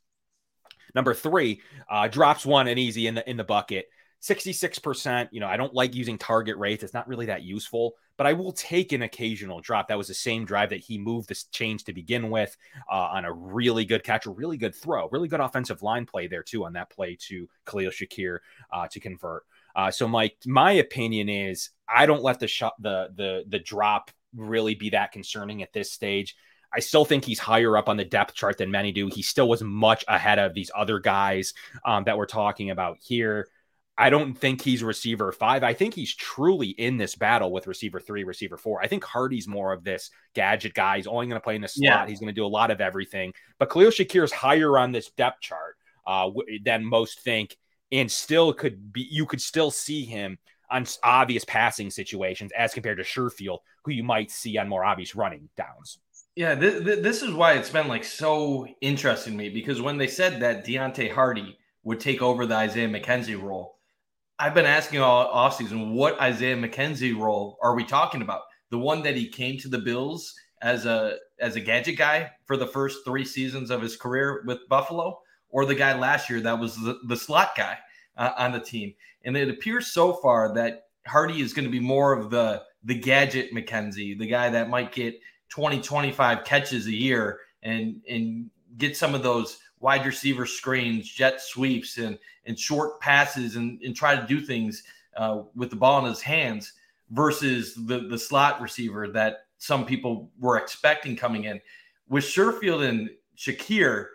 Number three, uh, drops one and easy in the in the bucket. 66%. You know, I don't like using target rates. It's not really that useful, but I will take an occasional drop. That was the same drive that he moved the change to begin with uh, on a really good catch, a really good throw, really good offensive line play there, too, on that play to Khalil Shakir uh, to convert. Uh, so, my my opinion is I don't let the shot the the the drop really be that concerning at this stage. I still think he's higher up on the depth chart than many do. He still was much ahead of these other guys um, that we're talking about here. I don't think he's receiver five. I think he's truly in this battle with receiver three, receiver four. I think Harty's more of this gadget guy. He's only going to play in the slot. Yeah. He's going to do a lot of everything. But Khalil Shakir is higher on this depth chart uh, than most think, and still could be. You could still see him on obvious passing situations as compared to Sherfield, who you might see on more obvious running downs. Yeah, th- th- this is why it's been like so interesting to me because when they said that Deonte Harty would take over the Isaiah McKenzie role, I've been asking all offseason, what Isaiah McKenzie role are we talking about? The one that he came to the Bills as a as a gadget guy for the first three seasons of his career with Buffalo, or the guy last year that was the, the slot guy uh, on the team. And it appears so far that Harty is going to be more of the the gadget McKenzie, the guy that might get 20, 25 catches a year and and get some of those wide receiver screens, jet sweeps, and and short passes, and, and try to do things uh, with the ball in his hands versus the the slot receiver that some people were expecting coming in. With Sherfield and Shakir,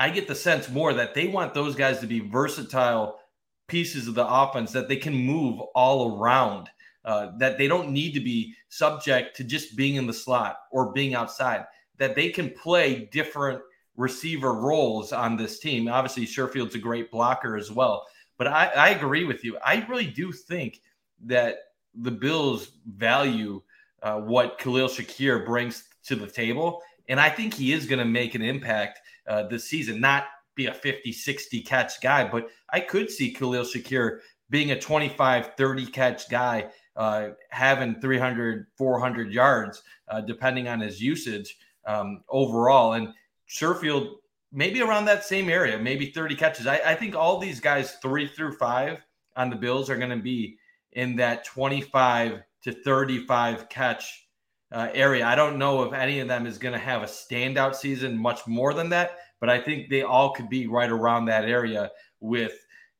I get the sense more that they want those guys to be versatile pieces of the offense that they can move all around. Uh, that they don't need to be subject to just being in the slot or being outside. That they can play different receiver roles on this team. Obviously, Sherfield's a great blocker as well. But I, I agree with you. I really do think that the Bills value uh, what Khalil Shakir brings to the table. And I think he is going to make an impact uh, this season, not be a 50, 60 catch guy, but I could see Khalil Shakir being a 25, 30 catch guy, uh, having 300, 400 yards, uh, depending on his usage um, overall. And Sherfield, maybe around that same area, maybe 30 catches. I, I think all these guys, three through five on the Bills, are going to be in that 25 to 35 catch uh, area. I don't know if any of them is going to have a standout season much more than that, but I think they all could be right around that area with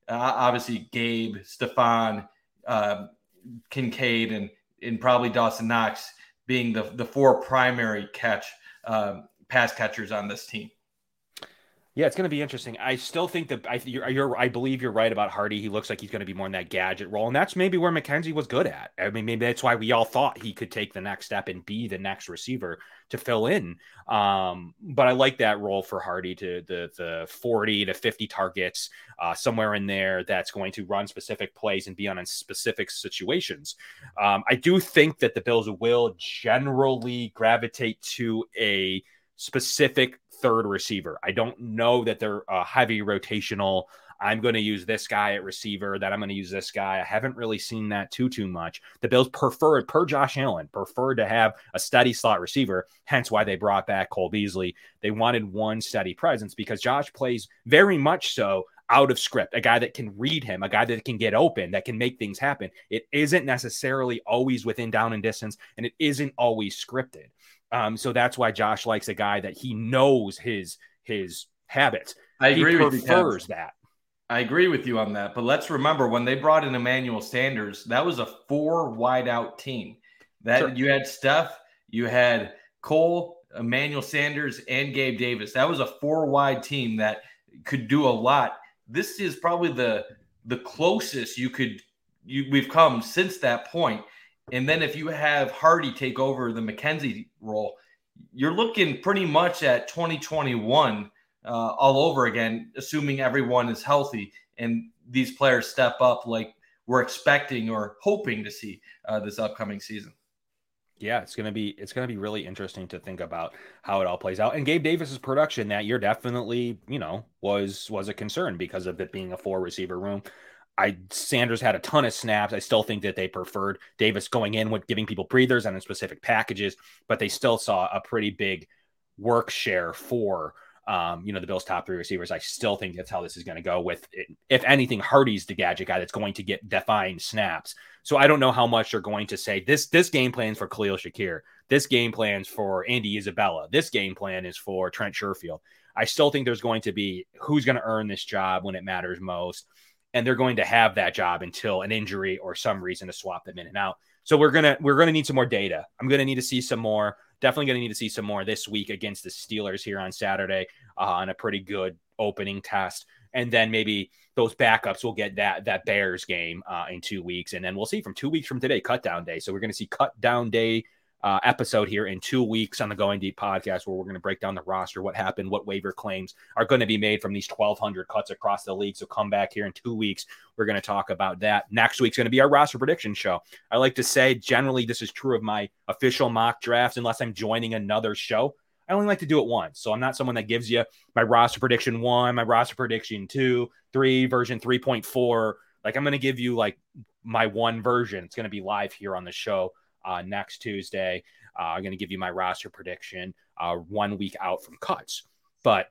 uh, obviously Gabe, Stefon, uh, Kincaid, and, and probably Dawson Knox being the, the four primary catch um, pass catchers on this team. Yeah, it's going to be interesting. I still think that I you're, you're, I believe you're right about Harty. He looks like he's going to be more in that gadget role, and that's maybe where McKenzie was good at. I mean, maybe that's why we all thought he could take the next step and be the next receiver to fill in. Um, but I like that role for Harty to the the 40 to 50 targets uh, somewhere in there that's going to run specific plays and be on in specific situations. Um, I do think that the Bills will generally gravitate to a specific third receiver. I don't know that they're a heavy rotational. I'm going to use this guy at receiver, that I'm going to use this guy. I haven't really seen that too too much. The Bills preferred per Josh Allen, preferred to have a steady slot receiver, hence why they brought back Cole Beasley. They wanted one steady presence because Josh plays very much so out of script, a guy that can read him, a guy that can get open, that can make things happen. It isn't necessarily always within down and distance, and it isn't always scripted. Um, so that's why Josh likes a guy that he knows his his habits. I agree he with you, that. I agree with you on that. But let's remember when they brought in Emmanuel Sanders, that was a four wide out team. That sure. you had Steph, you had Cole, Emmanuel Sanders, and Gabe Davis. That was a four wide team that could do a lot. This is probably the the closest you could you we've come since that point. And then if you have Harty take over the McKenzie role, you're looking pretty much at 2021 uh, all over again, assuming everyone is healthy and these players step up like we're expecting or hoping to see uh, this upcoming season. Yeah, it's gonna be it's gonna be really interesting to think about how it all plays out. And Gabe Davis's production that year definitely, you know, was was a concern because of it being a four receiver room. I Sanders had a ton of snaps. I still think that they preferred Davis going in with giving people breathers and in specific packages, but they still saw a pretty big work share for um, you know the Bills' top three receivers. I still think that's how this is going to go. With if anything, Harty's the gadget guy that's going to get defined snaps. So I don't know how much they're going to say this. This game plans for Khalil Shakir. This game plans for Andy Isabella. This game plan is for Trent Sherfield. I still think there's going to be who's going to earn this job when it matters most and they're going to have that job until an injury or some reason to swap them in and out. So we're gonna we're gonna need some more data. I'm gonna need to see some more. Definitely gonna need to see some more this week against the Steelers here on Saturday uh, on a pretty good opening test, and then maybe those backups will get that that Bears game uh, in two weeks, and then we'll see from two weeks from today, cut down day. So we're gonna see cut down day uh, episode here in two weeks on the Going Deep podcast, where we're going to break down the roster, what happened, what waiver claims are going to be made from these 1,200 cuts across the league. So come back here in two weeks. We're going to talk about that. Next week's going to be our roster prediction show. I like to say, generally, this is true of my official mock drafts, unless I'm joining another show. I only like to do it once. So I'm not someone that gives you my roster prediction one, my roster prediction two, three, version 3.4. Like I'm going to give you like my one version. It's going to be live here on the show uh, next Tuesday. Uh, I'm going to give you my roster prediction uh, one week out from cuts. But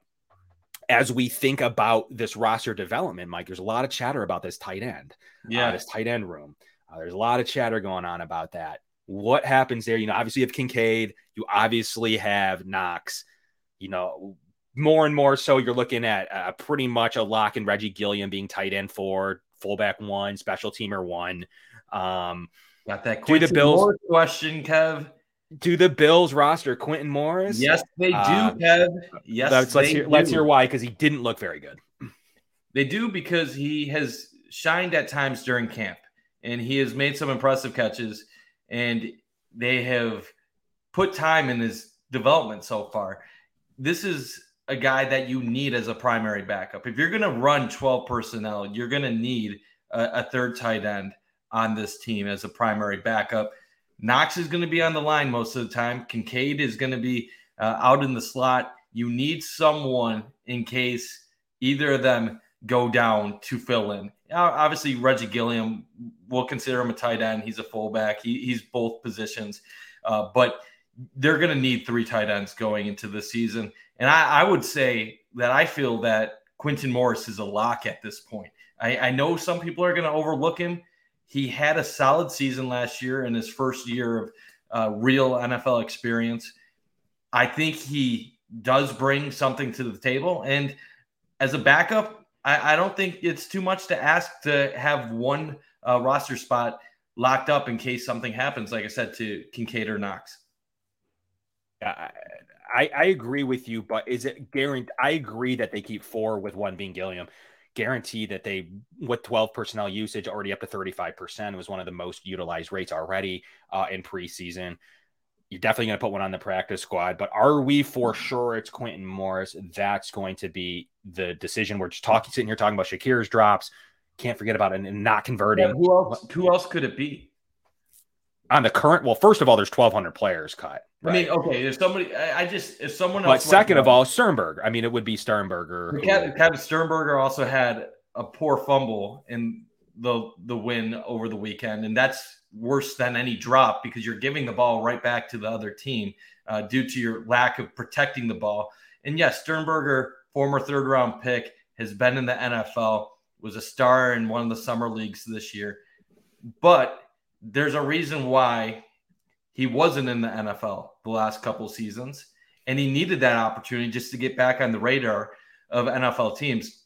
as we think about this roster development, Mike, there's a lot of chatter about this tight end. Uh, yeah, this tight end room. Uh, there's a lot of chatter going on about that. What happens there? You know, obviously you have Kincaid. You obviously have Knox. You know, more and more so, you're looking at uh, pretty much a lock and Reggie Gilliam being tight end for fullback one, special teamer one. Um, Got that Quintin the Bills Morris question, Kev. Do the Bills roster Quintin Morris? Yes, they do, um, Kev. Yes, let's, let's hear, do. let's hear why because he didn't look very good. They do because he has shined at times during camp and he has made some impressive catches and they have put time in his development so far. This is a guy that you need as a primary backup. If you're going to run 12 personnel, you're going to need a, a third tight end on this team as a primary backup. Knox is going to be on the line most of the time. Kincaid is going to be uh, out in the slot. You need someone in case either of them go down to fill in. Obviously, Reggie Gilliam, we'll consider him a tight end. He's a fullback. He, he's both positions, uh, but they're going to need three tight ends going into the season. And I, I, would say that I feel that Quintin Morris is a lock at this point. I, I know some people are going to overlook him he had a solid season last year in his first year of uh, real NFL experience. I think he does bring something to the table. And as a backup, I, I don't think it's too much to ask to have one uh, roster spot locked up in case something happens, like I said, to Kincaid or Knox. I, I agree with you, but is it guaranteed? I agree that they keep four with one being Gilliam. Guarantee that they, with 12 personnel usage already up to 35%, was one of the most utilized rates already uh, in preseason. You're definitely going to put one on the practice squad, but are we for sure it's Quintin Morris? That's going to be the decision. We're just talking, sitting here talking about Shakir's drops. Can't forget about it and not converting. Yeah, who else? Who else could it be? On the current, well, first of all, there's 1,200 players cut. Right? I mean, okay, if somebody, I, I just, if someone else. But second of all, Sternberger. I mean, it would be Sternberger. Kevin, Kevin Sternberger also had a poor fumble in the the win over the weekend, and that's worse than any drop because you're giving the ball right back to the other team uh, due to your lack of protecting the ball. And yes, Sternberger, former third round pick, has been in the NFL, was a star in one of the summer leagues this year. But there's a reason why he wasn't in the NFL the last couple seasons. And he needed that opportunity just to get back on the radar of NFL teams.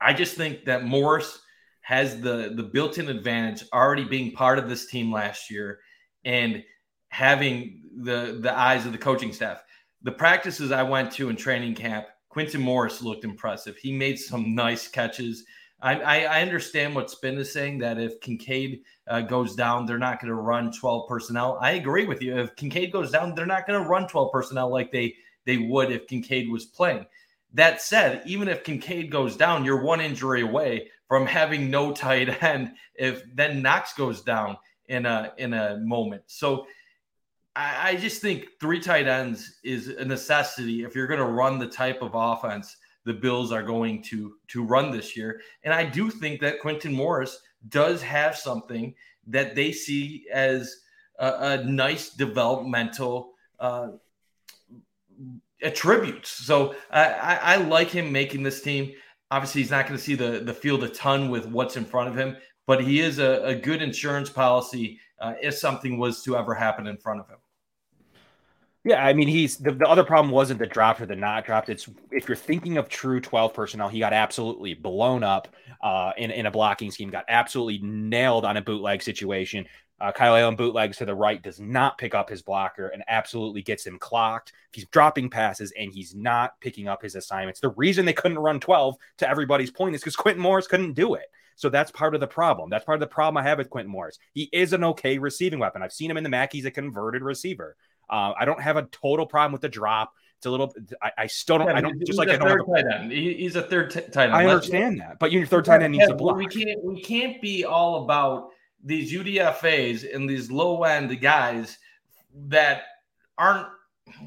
I just think that Morris has the the built-in advantage already being part of this team last year and having the the eyes of the coaching staff. The practices I went to in training camp, Quintin Morris looked impressive. He made some nice catches. I, I, understand what Spin is saying that if Kincaid uh, goes down, they're not going to run 12 personnel. I agree with you. If Kincaid goes down, they're not going to run 12 personnel like they they would if Kincaid was playing. That said, even if Kincaid goes down, you're one injury away from having no tight end if then Knox goes down in a in a moment. So I, I just think three tight ends is a necessity if you're going to run the type of offense the Bills are going to to run this year. And I do think that Quintin Morris does have something that they see as a, a nice developmental uh, attributes. So I, I, I like him making this team. Obviously, he's not going to see the, the field a ton with what's in front of him, but he is a, a good insurance policy uh, if something was to ever happen in front of him. Yeah, I mean, he's the, the other problem wasn't the dropped or the not dropped. It's if you're thinking of true 12 personnel, he got absolutely blown up uh, in, in a blocking scheme, got absolutely nailed on a bootleg situation. Uh, Kyle Allen bootlegs to the right, does not pick up his blocker and absolutely gets him clocked. He's dropping passes and he's not picking up his assignments. The reason they couldn't run 12 to everybody's point is because Quintin Morris couldn't do it. So that's part of the problem. That's part of the problem I have with Quintin Morris. He is an okay receiving weapon. I've seen him in the MAC. He's a converted receiver. Uh, I don't have a total problem with the drop. It's a little. I, I still don't. Yeah, I don't just like I don't. Third tight end. He's a third t- tight end. I understand Let's, that, but your third tight end needs yeah, to block. We can't. We can't be all about these UDFA's and these low end guys that aren't.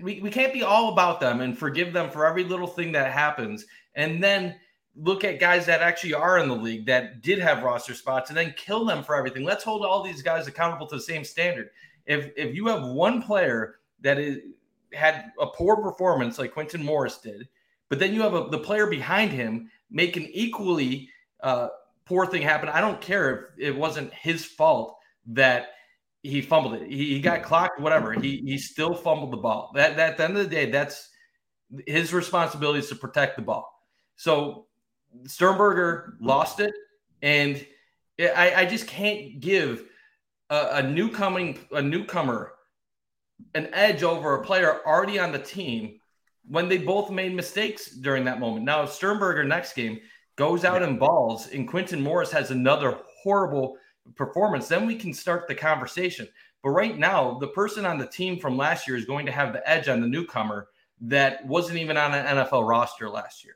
We, we can't be all about them and forgive them for every little thing that happens, and then look at guys that actually are in the league that did have roster spots and then kill them for everything. Let's hold all these guys accountable to the same standard if if you have one player that is had a poor performance like Quintin Morris did, but then you have a, the player behind him make an equally uh, poor thing happen. I don't care if it wasn't his fault that he fumbled it. He, he got clocked, whatever. He he still fumbled the ball. That, that at the end of the day, that's his responsibility is to protect the ball. So Sternberger lost it, and I, I just can't give a, a newcoming a newcomer an edge over a player already on the team when they both made mistakes during that moment. Now Sternberger next game goes out and balls, and Quintin Morris has another horrible performance. Then we can start the conversation. But right now, the person on the team from last year is going to have the edge on the newcomer that wasn't even on an NFL roster last year.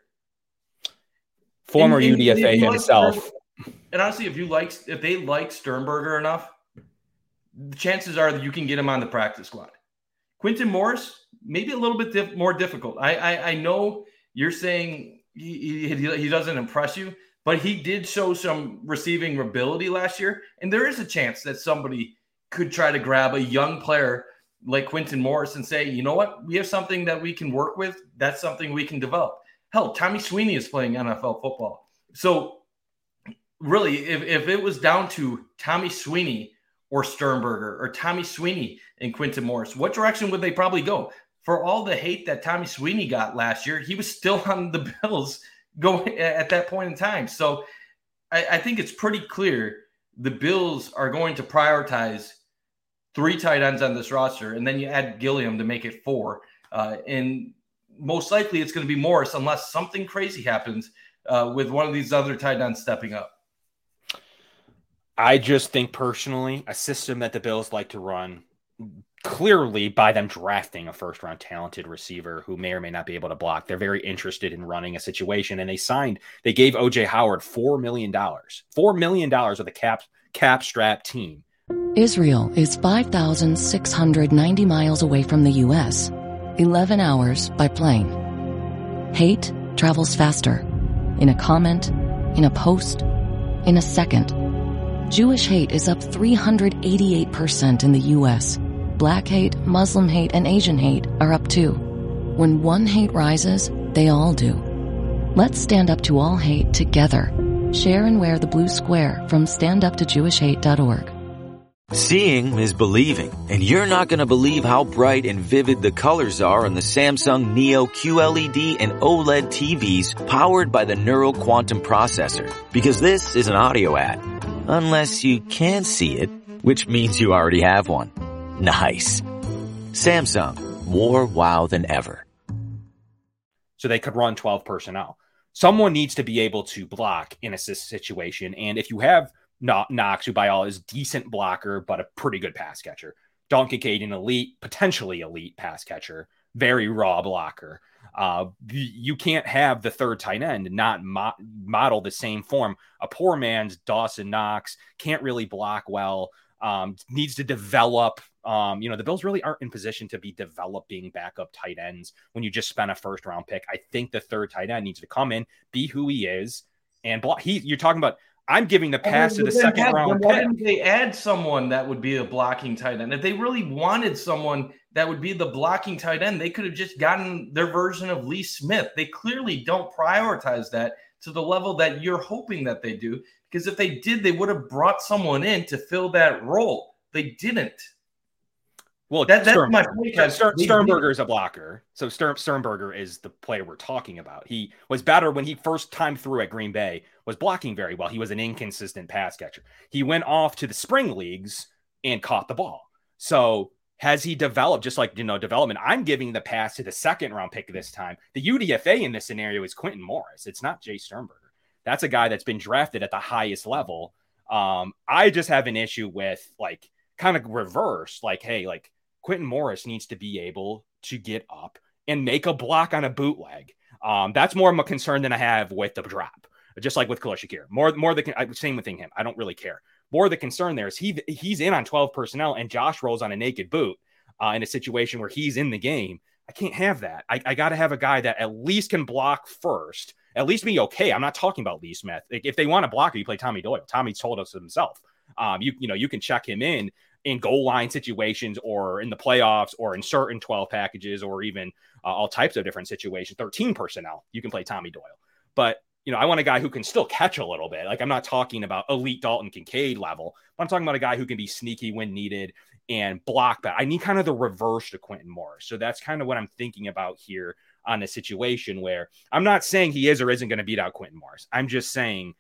Former and, and UDFA himself. And honestly, if you like, if they like Sternberger enough, chances are that you can get him on the practice squad. Quintin Morris, maybe a little bit more difficult. I, I, I know you're saying he, he, he doesn't impress you, but he did show some receiving ability last year, and there is a chance that somebody could try to grab a young player like Quintin Morris and say, you know what, we have something that we can work with. That's something we can develop. Hell, Tommy Sweeney is playing NFL football. So, really, if, if it was down to Tommy Sweeney or Sternberger or Tommy Sweeney and Quintin Morris? What direction would they probably go? For all the hate that Tommy Sweeney got last year, he was still on the Bills going at that point in time. So I, I think it's pretty clear the Bills are going to prioritize three tight ends on this roster, and then you add Gilliam to make it four. Uh, and most likely it's going to be Morris unless something crazy happens uh, with one of these other tight ends stepping up. I just think personally, a system that the Bills like to run clearly by them drafting a first round talented receiver who may or may not be able to block. They're very interested in running a situation and they signed, they gave OJ Howard $4 million, $4 million with a cap, cap strap team. Israel is 5,690 miles away from the U.S., 11 hours by plane. Hate travels faster in a comment, in a post, in a second. Jewish hate is up 388% in the U.S. Black hate, Muslim hate, and Asian hate are up too. When one hate rises, they all do. Let's stand up to all hate together. Share and wear the blue square from standuptojewishhate.org. Seeing is believing, and you're not going to believe how bright and vivid the colors are on the Samsung Neo QLED and OLED TVs powered by the Neural Quantum Processor. Because this is an audio ad. Unless you can see it, which means you already have one. Nice. Samsung, more wow than ever. So they could run 12 personnel. Someone needs to be able to block in a situation. And if you have Knox, who by all is decent blocker, but a pretty good pass catcher, Dalton Kincaid, an elite, potentially elite pass catcher, very raw blocker. Uh, you can't have the third tight end not mo- model the same form. A poor man's Dawson Knox can't really block well. Um, needs to develop. Um, you know, the Bills really aren't in position to be developing backup tight ends when you just spent a first round pick. I think the third tight end needs to come in, be who he is, and block. He, you're talking about I'm giving the pass to the second had, round. Why didn't they add someone that would be a blocking tight end? If they really wanted someone that would be the blocking tight end, they could have just gotten their version of Lee Smith. They clearly don't prioritize that to the level that you're hoping that they do. Because if they did, they would have brought someone in to fill that role. They didn't. Well, that, that's my point. Stern, Sternberger is a blocker, so Stern, Sternberger is the player we're talking about. He was better when he first time through at Green Bay, was blocking very well. He was an inconsistent pass catcher. He went off to the spring leagues and caught the ball. So has he developed just like you know development? I'm giving the pass to the second round pick this time. The UDFA in this scenario is Quintin Morris. It's not Jace Sternberger. That's a guy that's been drafted at the highest level. Um, I just have an issue with like kind of reverse, like hey, like Quintin Morris needs to be able to get up and make a block on a bootleg. Um, that's more of a concern than I have with the drop. Just like with Khalil more more the same with him. I don't really care. More the concern there is he he's in on 12 personnel and Josh rolls on a naked boot uh, in a situation where he's in the game. I can't have that. I, I got to have a guy that at least can block first, at least be okay. I'm not talking about Lee Smith. If they want to block you, play Tommy Doyle. Tommy told us himself. Um, you you know you can check him in in goal line situations or in the playoffs or in certain 12 packages or even uh, all types of different situations 13 personnel you can play tommy doyle but you know i want a guy who can still catch a little bit like i'm not talking about elite dalton kincaid level but i'm talking about a guy who can be sneaky when needed and block that i need kind of the reverse to quintin morris so that's kind of what i'm thinking about here on a situation where i'm not saying he is or isn't going to beat out quintin morris i'm just saying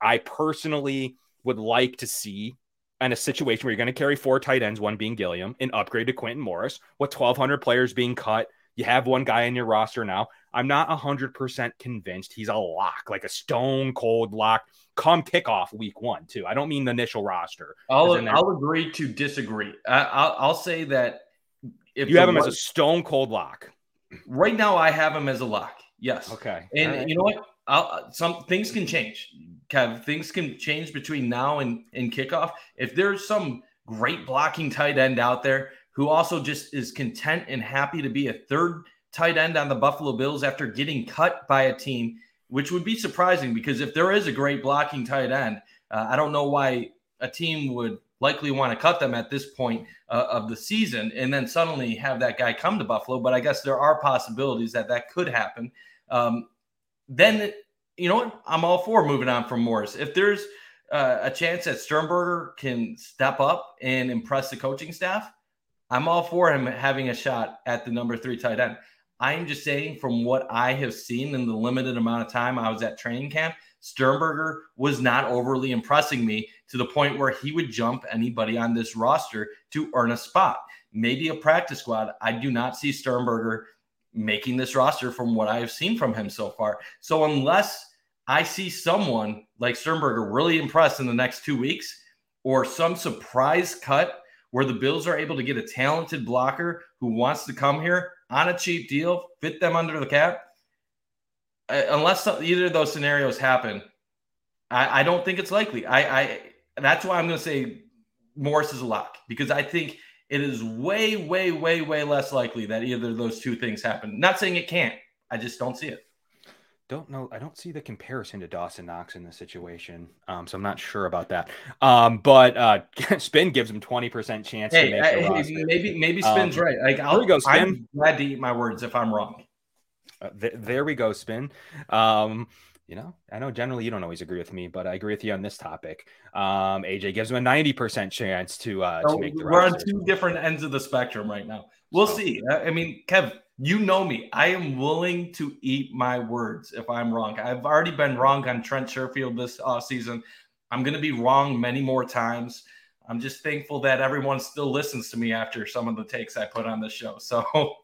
i personally would like to see in a situation where you're going to carry four tight ends, one being Gilliam, and upgrade to Quintin Morris, with 1,200 players being cut. You have one guy in your roster now. I'm not 100% convinced he's a lock, like a stone cold lock come kickoff week one, too. I don't mean the initial roster. I'll, I'll agree to disagree. I, will say that if you have him as a stone cold lock. Right now, I have him as a lock. Yes. Okay. And right. you know what? I'll, some things can change. Kev, things can change between now and, and kickoff. If there's some great blocking tight end out there who also just is content and happy to be a third tight end on the Buffalo Bills after getting cut by a team, which would be surprising because if there is a great blocking tight end, uh, I don't know why a team would likely want to cut them at this point uh, of the season and then suddenly have that guy come to Buffalo. But I guess there are possibilities that that could happen. Um, then you know what? I'm all for moving on from Morris. If there's uh, a chance that Sternberger can step up and impress the coaching staff, I'm all for him having a shot at the number three tight end. I'm just saying, from what I have seen in the limited amount of time I was at training camp, Sternberger was not overly impressing me to the point where he would jump anybody on this roster to earn a spot. Maybe a practice squad. I do not see Sternberger making this roster from what I have seen from him so far. So unless I see someone like Sternberger really impressed in the next two weeks or some surprise cut where the Bills are able to get a talented blocker who wants to come here on a cheap deal, fit them under the cap. Uh, unless either of those scenarios happen, I, I don't think it's likely. I, I that's why I'm going to say Morris is a lock because I think it is way, way, way, way less likely that either of those two things happen. Not saying it can't. I just don't see it. Don't know. I don't see the comparison to Dawson Knox in this situation, um, so I'm not sure about that. Um, but uh, Spin gives him 20 percent chance. Hey, hey maybe maybe Spin's um, right. Like, I'll, go, Spin. I'm glad to eat my words if I'm wrong. Uh, th- there we go, Spin. Um, you know, I know generally you don't always agree with me, but I agree with you on this topic. Um, AJ gives him a 90% chance to, uh, so to make the We're roster. on two different ends of the spectrum right now. We'll so. see. I mean, Kev, you know me. I am willing to eat my words if I'm wrong. I've already been wrong on Trent Sherfield this uh, season. I'm going to be wrong many more times. I'm just thankful that everyone still listens to me after some of the takes I put on the show. So,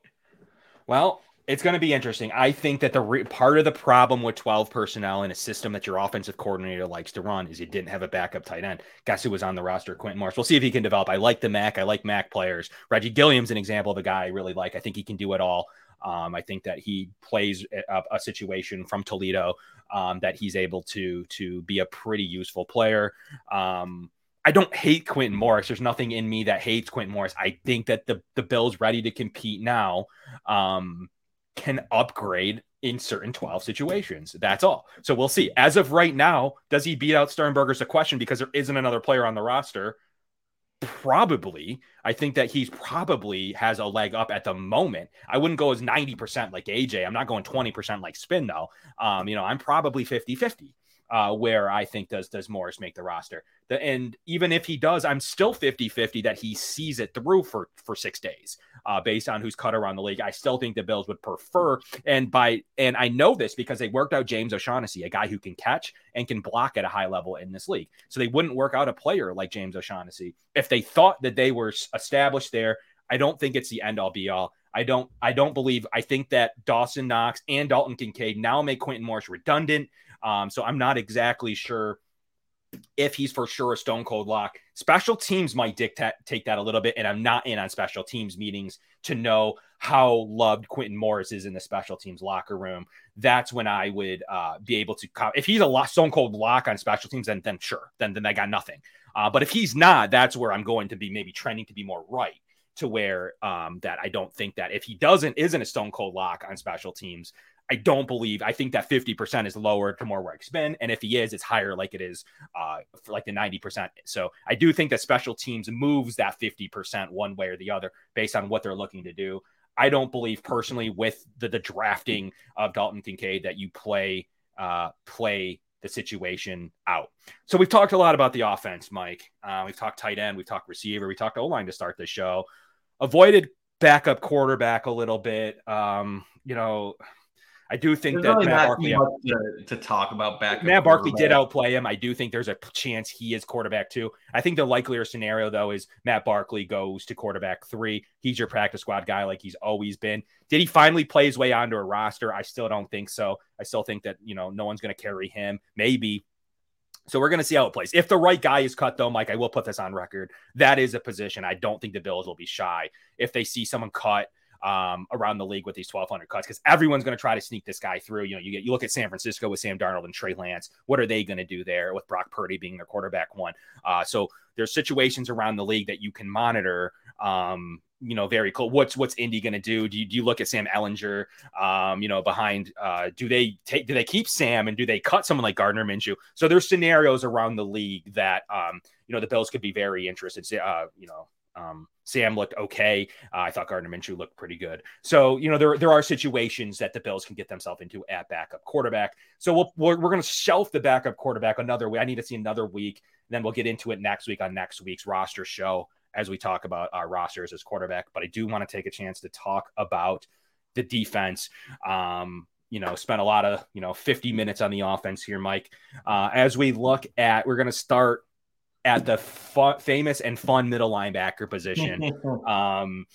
well, it's going to be interesting. I think that the re- part of the problem with 12 personnel in a system that your offensive coordinator likes to run is you didn't have a backup tight end. Guess who was on the roster? Quintin Morris. We'll see if he can develop. I like the MAC. I like MAC players. Reggie Gilliam's an example of a guy I really like. I think he can do it all. Um, I think that he plays a, a situation from Toledo um, that he's able to to be a pretty useful player. Um, I don't hate Quintin Morris. There's nothing in me that hates Quintin Morris. I think that the the Bills ready to compete now. Um, can upgrade in certain 12 situations. That's all. So we'll see. As of right now, does he beat out Sternberger's a question because there isn't another player on the roster? Probably. I think that he's probably has a leg up at the moment. I wouldn't go as 90% like AJ. I'm not going 20% like spin though. Um, you know, I'm probably 50 50 uh, where I think does does Morris make the roster. The, and even if he does, I'm still 50-50 that he sees it through for for six days, uh, based on who's cut around the league. I still think the Bills would prefer, and by and I know this because they worked out James O'Shaughnessy, a guy who can catch and can block at a high level in this league. So they wouldn't work out a player like James O'Shaughnessy if they thought that they were established there. I don't think it's the end all be all. I don't I don't believe I think that Dawson Knox and Dalton Kincaid now make Quintin Morris redundant. Um, so I'm not exactly sure if he's for sure a stone cold lock. Special teams might dictate take that a little bit, and I'm not in on special teams meetings to know how loved Quintin Morris is in the special teams locker room. That's when I would uh, be able to. If he's a stone cold lock on special teams, then then sure, then then I got nothing. Uh, but if he's not, that's where I'm going to be maybe trending to be more right to where um, that I don't think that if he doesn't isn't a stone cold lock on special teams, I don't believe. I think that 50% is lower to more where I spend. And if he is, it's higher like it is uh, like the 90%. So I do think that special teams moves that 50% one way or the other based on what they're looking to do. I don't believe personally with the, the drafting of Dalton Kincaid that you play uh, play the situation out. So we've talked a lot about the offense, Mike. Uh, we've talked tight end, we've talked receiver, we talked O line to start the show. Avoided backup quarterback a little bit. Um, you know, I do think there's that really Matt Barkley to, to, talk about back. Matt Barkley did outplay him. I do think there's a chance he is quarterback too. I think the likelier scenario though is Matt Barkley goes to quarterback three. He's your practice squad guy, like he's always been. Did he finally play his way onto a roster? I still don't think so. I still think that you know no one's going to carry him. Maybe. So we're going to see how it plays. If the right guy is cut, though, Mike, I will put this on record. That is a position I don't think the Bills will be shy if they see someone cut um, around the league with these 1,200 cuts because everyone's going to try to sneak this guy through. You know, you get you look at San Francisco with Sam Darnold and Trey Lance. What are they going to do there with Brock Purdy being their quarterback one? Uh, so there's situations around the league that you can monitor. Um, you know, very cool. What's what's Indy going to do? Do you, do you look at Sam Ehlinger? Um, you know, behind, uh, do they take? Do they keep Sam and do they cut someone like Gardner Minshew? So there's scenarios around the league that um, you know the Bills could be very interested. Uh, you know, um, Sam looked okay. Uh, I thought Gardner Minshew looked pretty good. So you know there there are situations that the Bills can get themselves into at backup quarterback. So we'll, we're we're going to shelf the backup quarterback another way. I need to see another week. Then we'll get into it next week on next week's roster show as we talk about our rosters as quarterback. But I do want to take a chance to talk about the defense. Um, you know, spent a lot of, you know, 50 minutes on the offense here, Mike. Uh, as we look at, we're going to start at the fu- famous and fun middle linebacker position. um,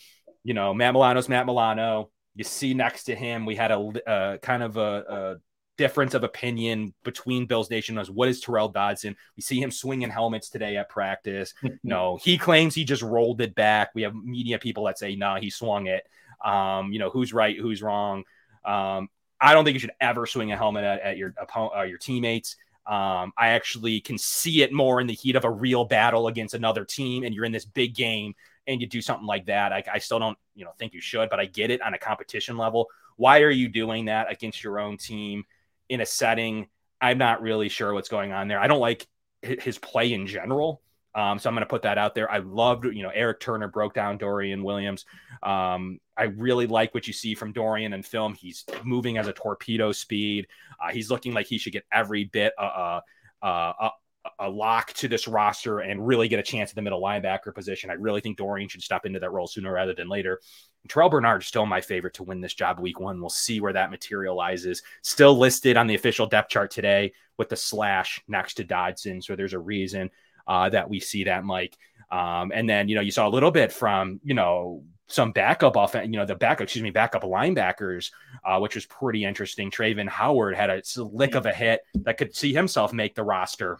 you know, Matt Milano's Matt Milano. You see next to him, we had a uh, kind of a, a, difference of opinion between Bills Nation as what is Tyrel Dodson. We see him swinging helmets today at practice. no, he claims he just rolled it back. We have media people that say, no, nah, he swung it. Um, you know, who's right, who's wrong. Um, I don't think you should ever swing a helmet at, at your opponent, uh, your teammates. Um, I actually can see it more in the heat of a real battle against another team, and you're in this big game, and you do something like that. I, I still don't, you know, think you should, but I get it on a competition level. Why are you doing that against your own team in a setting? I'm not really sure what's going on there. I don't like his play in general. Um, so I'm going to put that out there. I loved, you know, Eric Turner broke down Dorian Williams. Um, I really like what you see from Dorian in film. He's moving as a torpedo speed. Uh, he's looking like he should get every bit uh, uh, uh, a lock to this roster and really get a chance at the middle linebacker position. I really think Dorian should step into that role sooner rather than later. Terrel Bernard is still my favorite to win this job week one. We'll see where that materializes. Still listed on the official depth chart today with the slash next to Dodson. So there's a reason uh, that we see that, Mike. Um, and then, you know, you saw a little bit from, you know, some backup offense, you know, the backup, excuse me, backup linebackers, uh, which was pretty interesting. Travin Howard had a lick of a hit that could see himself make the roster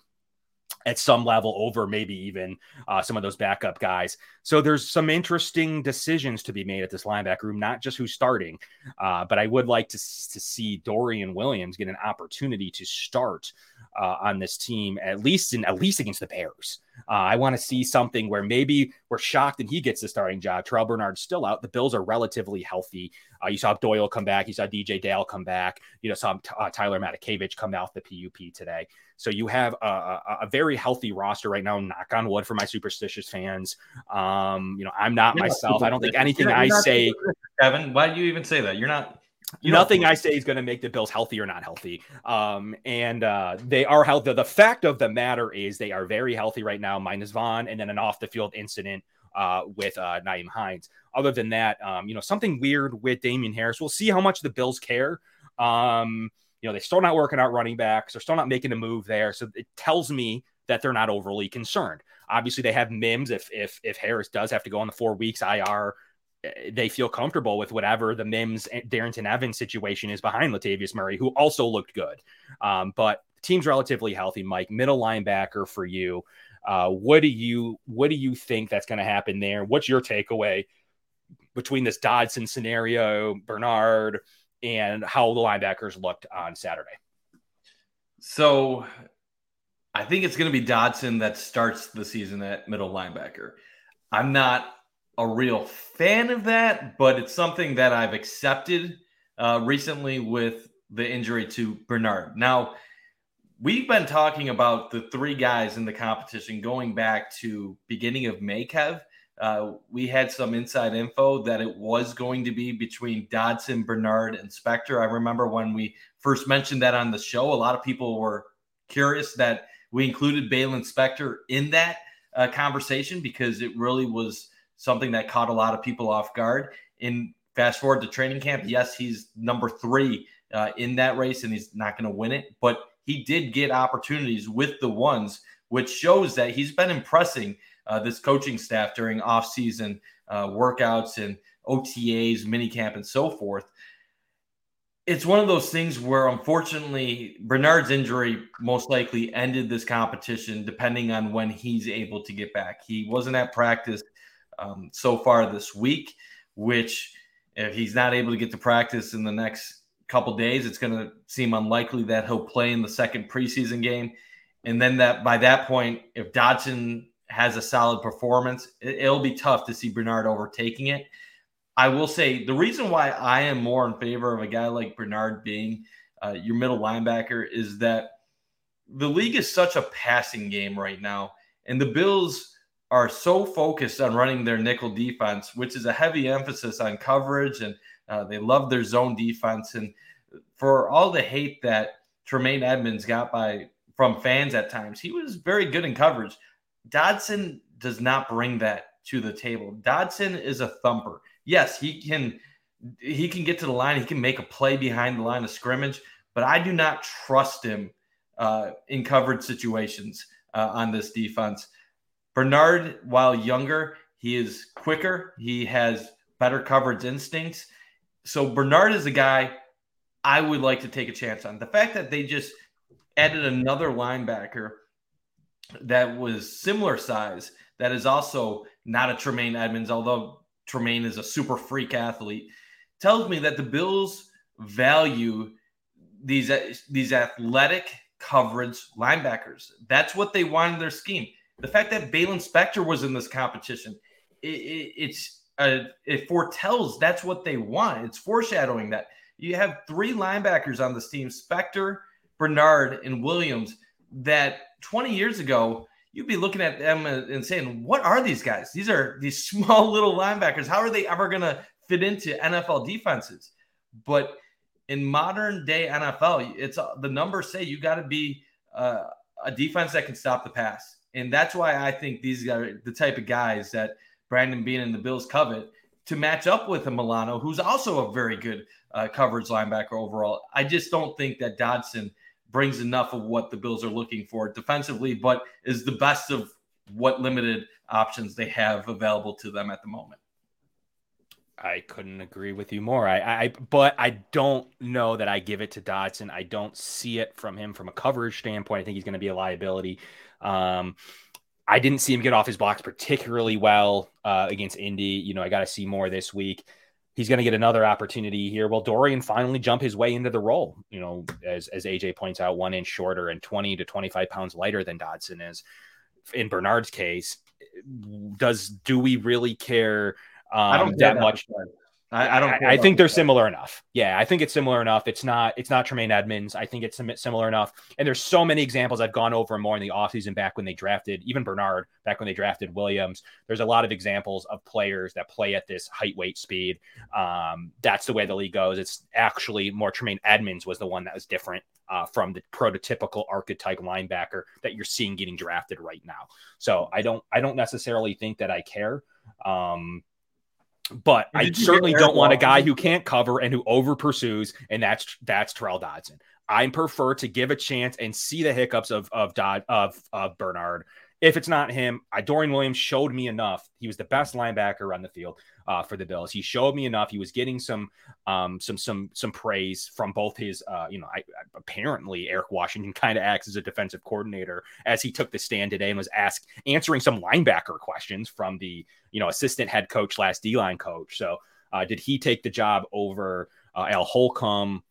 at some level over maybe even uh, some of those backup guys. So there's some interesting decisions to be made at this linebacker room, not just who's starting, uh, but I would like to, to see Dorian Williams get an opportunity to start uh, on this team, at least in at least against the Bears. Uh, I want to see something where maybe we're shocked and he gets the starting job. Terrel Bernard's still out. The Bills are relatively healthy. Uh, you saw Doyle come back. You saw DJ Dale come back. You know, saw uh, Tyler Matakevich come off the PUP today. So you have a, a, a, very healthy roster right now. Knock on wood for my superstitious fans. Um, you know, I'm not you're myself. Not I don't think anything I say. Kevin, why do you even say that? You're not. You Nothing I say is going to make the Bills healthy or not healthy. Um, and uh, they are healthy. The fact of the matter is they are very healthy right now, minus Von, and then an off the field incident uh, with uh, Nyheim Hines. Other than that, um, you know, something weird with Damien Harris. We'll see how much the Bills care. Um, you know, they're still not working out running backs. They're still not making a move there. So it tells me that they're not overly concerned. Obviously, they have Mims. If if if Harris does have to go on the four weeks IR, they feel comfortable with whatever the Mims Darrynton Evans situation is behind Latavius Murray, who also looked good. Um, but team's relatively healthy. Mike, middle linebacker for you. Uh, what do you what do you think that's going to happen there? What's your takeaway between this Dodson scenario, Bernard, and how the linebackers looked on Saturday? So I think it's going to be Dodson that starts the season at middle linebacker. I'm not a real fan of that, but it's something that I've accepted uh, recently with the injury to Bernard. Now, we've been talking about the three guys in the competition going back to beginning of May, Kev. Uh, we had some inside info that it was going to be between Dodson, Bernard, and Spector. I remember when we first mentioned that on the show, a lot of people were curious that we included Baylon Spector in that uh, conversation because it really was something that caught a lot of people off guard. In fast forward to training camp, yes, he's number three uh, in that race and he's not going to win it, but he did get opportunities with the ones, which shows that he's been impressing uh, this coaching staff during off-season uh, workouts and OTAs, minicamp, and so forth. It's one of those things where, unfortunately, Bernard's injury most likely ended this competition, depending on when he's able to get back. He wasn't at practice um, so far this week, which, if he's not able to get to practice in the next couple days, it's going to seem unlikely that he'll play in the second preseason game. And then that by that point, if Dodson has a solid performance, it'll be tough to see Bernard overtaking it. I will say the reason why I am more in favor of a guy like Bernard being uh, your middle linebacker is that the league is such a passing game right now, and the Bills are so focused on running their nickel defense, which is a heavy emphasis on coverage, and uh, they love their zone defense. And for all the hate that Tremaine Edmunds got by from fans at times, he was very good in coverage. Dodson does not bring that to the table. Dodson is a thumper. Yes, he can he can get to the line. He can make a play behind the line of scrimmage, but I do not trust him uh, in covered situations uh, on this defense. Bernard, while younger, he is quicker. He has better coverage instincts. So Bernard is a guy I would like to take a chance on. The fact that they just added another linebacker that was similar size, that is also not a Tremaine Edmunds, although Tremaine is a super freak athlete, tells me that the Bills value these these athletic coverage linebackers. That's what they want in their scheme. The fact that Baylon Spector was in this competition, it, it, it's uh, it foretells that's what they want. It's foreshadowing that you have three linebackers on this team: Spector, Bernard, and Williams. That 20 years ago, you'd be looking at them and saying, "What are these guys? These are these small little linebackers. How are they ever going to fit into NFL defenses?" But in modern day NFL, it's the numbers say you got to be uh, a defense that can stop the pass, and that's why I think these are the type of guys that Brandon Beane and the Bills covet to match up with a Milano, who's also a very good uh, coverage linebacker overall. I just don't think that Dodson brings enough of what the Bills are looking for defensively, but is the best of what limited options they have available to them at the moment. I couldn't agree with you more. I, I, but I don't know that I give it to Dodson. I don't see it from him from a coverage standpoint. I think he's going to be a liability. Um, I didn't see him get off his blocks particularly well uh, against Indy. You know, I got to see more this week. He's going to get another opportunity here. Well, Dorian finally jump his way into the role. You know, as as AJ points out, one inch shorter and twenty to twenty five pounds lighter than Dodson is. In Bernard's case, does do we really care? Um, I don't that, that much. I, I, don't. I, I think they're similar enough. Yeah, I think it's similar enough. It's not. It's not Tremaine Edmunds. I think it's similar enough. And there's so many examples I've gone over more in the offseason back when they drafted even Bernard back when they drafted Williams. There's a lot of examples of players that play at this height, weight, speed. Um, that's the way the league goes. It's actually more Tremaine Edmunds was the one that was different uh, from the prototypical archetype linebacker that you're seeing getting drafted right now. So I don't. I don't necessarily think that I care. Um, but I certainly don't want a guy who can't cover and who over pursues, and that's that's Tyrel Dodson. I prefer to give a chance and see the hiccups of of Dodd of of Bernard if it's not him, I, Dorian Williams showed me enough. He was the best linebacker on the field uh, for the Bills. He showed me enough. He was getting some um, some some some praise from both his. Uh, you know, I, apparently Eric Washington kind of acts as a defensive coordinator as he took the stand today and was asked answering some linebacker questions from the you know assistant head coach last D line coach. So uh, did he take the job over uh, Al Holcomb?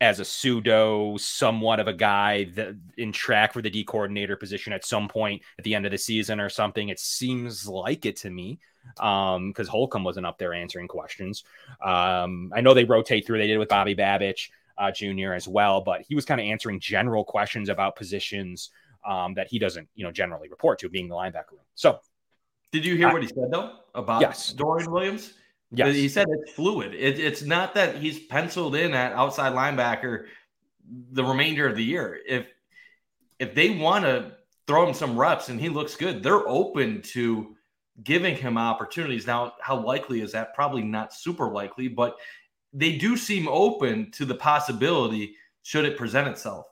as a pseudo somewhat of a guy that in track for the D coordinator position at some point at the end of the season or something. It seems like it to me um because Holcomb wasn't up there answering questions. Um I know they rotate through they did with Bobby Babich uh, Jr. as well, but he was kind of answering general questions about positions um that he doesn't, you know, generally report to being the linebacker room. So did you hear I, what he said though about yes. Dorian Williams? Yes. He said it's fluid. It, it's not that he's penciled in at outside linebacker the remainder of the year. If if they want to throw him some reps and he looks good, they're open to giving him opportunities. Now, how likely is that? Probably not super likely, but they do seem open to the possibility should it present itself.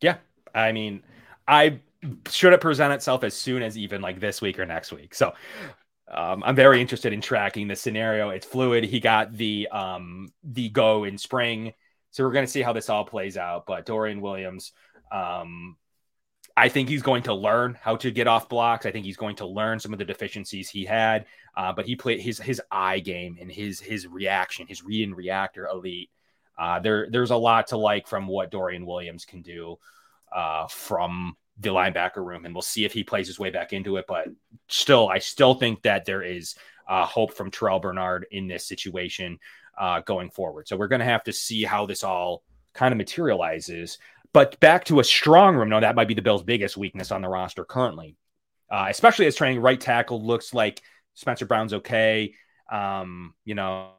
Yeah. I mean, I should it present itself as soon as even like this week or next week. So um, I'm very interested in tracking the scenario. It's fluid. He got the um, the go in spring, so we're going to see how this all plays out. But Dorian Williams, um, I think he's going to learn how to get off blocks. I think he's going to learn some of the deficiencies he had. Uh, but he played his his eye game and his his reaction, his read and reactor elite. Uh, there there's a lot to like from what Dorian Williams can do uh, from the linebacker room, and we'll see if he plays his way back into it. But still, I still think that there is uh, hope from Terrel Bernard in this situation uh, going forward. So we're going to have to see how this all kind of materializes. But back to a strong room, no, that might be the Bills' biggest weakness on the roster currently, uh, especially as training right tackle looks like Spencer Brown's okay. Um, you know,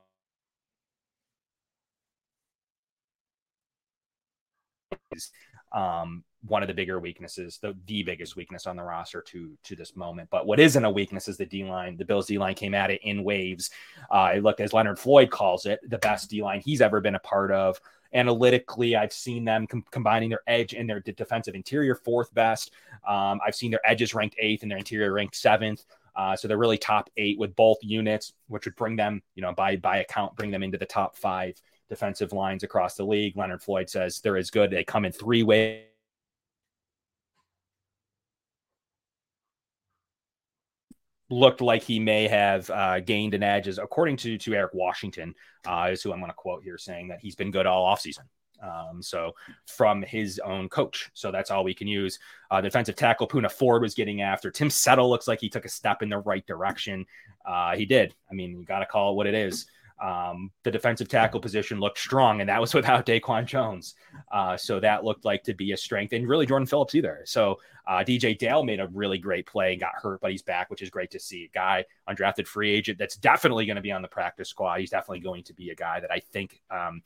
um, one of the bigger weaknesses, the, the biggest weakness on the roster to to this moment. But what isn't a weakness is the D line. The Bills D line came at it in waves. Uh, it looked, as Leonard Floyd calls it, the best D line he's ever been a part of. Analytically, I've seen them com- combining their edge and their d- defensive interior fourth best. Um, I've seen their edges ranked eighth and their interior ranked seventh. Uh, so they're really top eight with both units, which would bring them, you know, by by account, bring them into the top five defensive lines across the league. Leonard Floyd says they're as good. They come in three ways. Looked like he may have uh, gained an edge, according to to Eric Washington, uh, is who I'm going to quote here, saying that he's been good all offseason. Um, so from his own coach. So that's all we can use. Uh, defensive tackle Poona Ford was getting after. Tim Settle looks like he took a step in the right direction. Uh, he did. I mean, you got to call it what it is. Um, the defensive tackle position looked strong, and that was without Daquan Jones. Uh, so that looked like to be a strength, and really Jordan Phillips either. So uh, DJ Dale made a really great play and got hurt, but he's back, which is great to see. A guy, undrafted free agent, that's definitely going to be on the practice squad. He's definitely going to be a guy that I think um,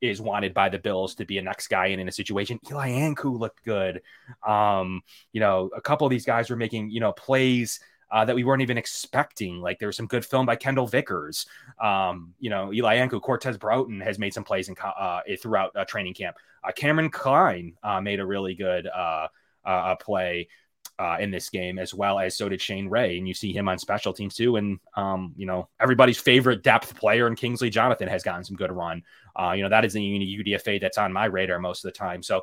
is wanted by the Bills to be a next guy in in a situation. Eli Ankou looked good. Um, you know, a couple of these guys were making you know plays. Uh, that we weren't even expecting. Like there was some good film by Kendall Vickers. Um, you know, Eli Ankou, Cortez Broughton has made some plays in uh, throughout uh, training camp. Uh, Kameron Cline uh, made a really good uh, play in this game, as well as so did Shane Ray. And you see him on special teams too. And, um, you know, everybody's favorite depth player in Kingsley Jonathan has gotten some good run. You know, that is the UDFA that's on my radar most of the time. So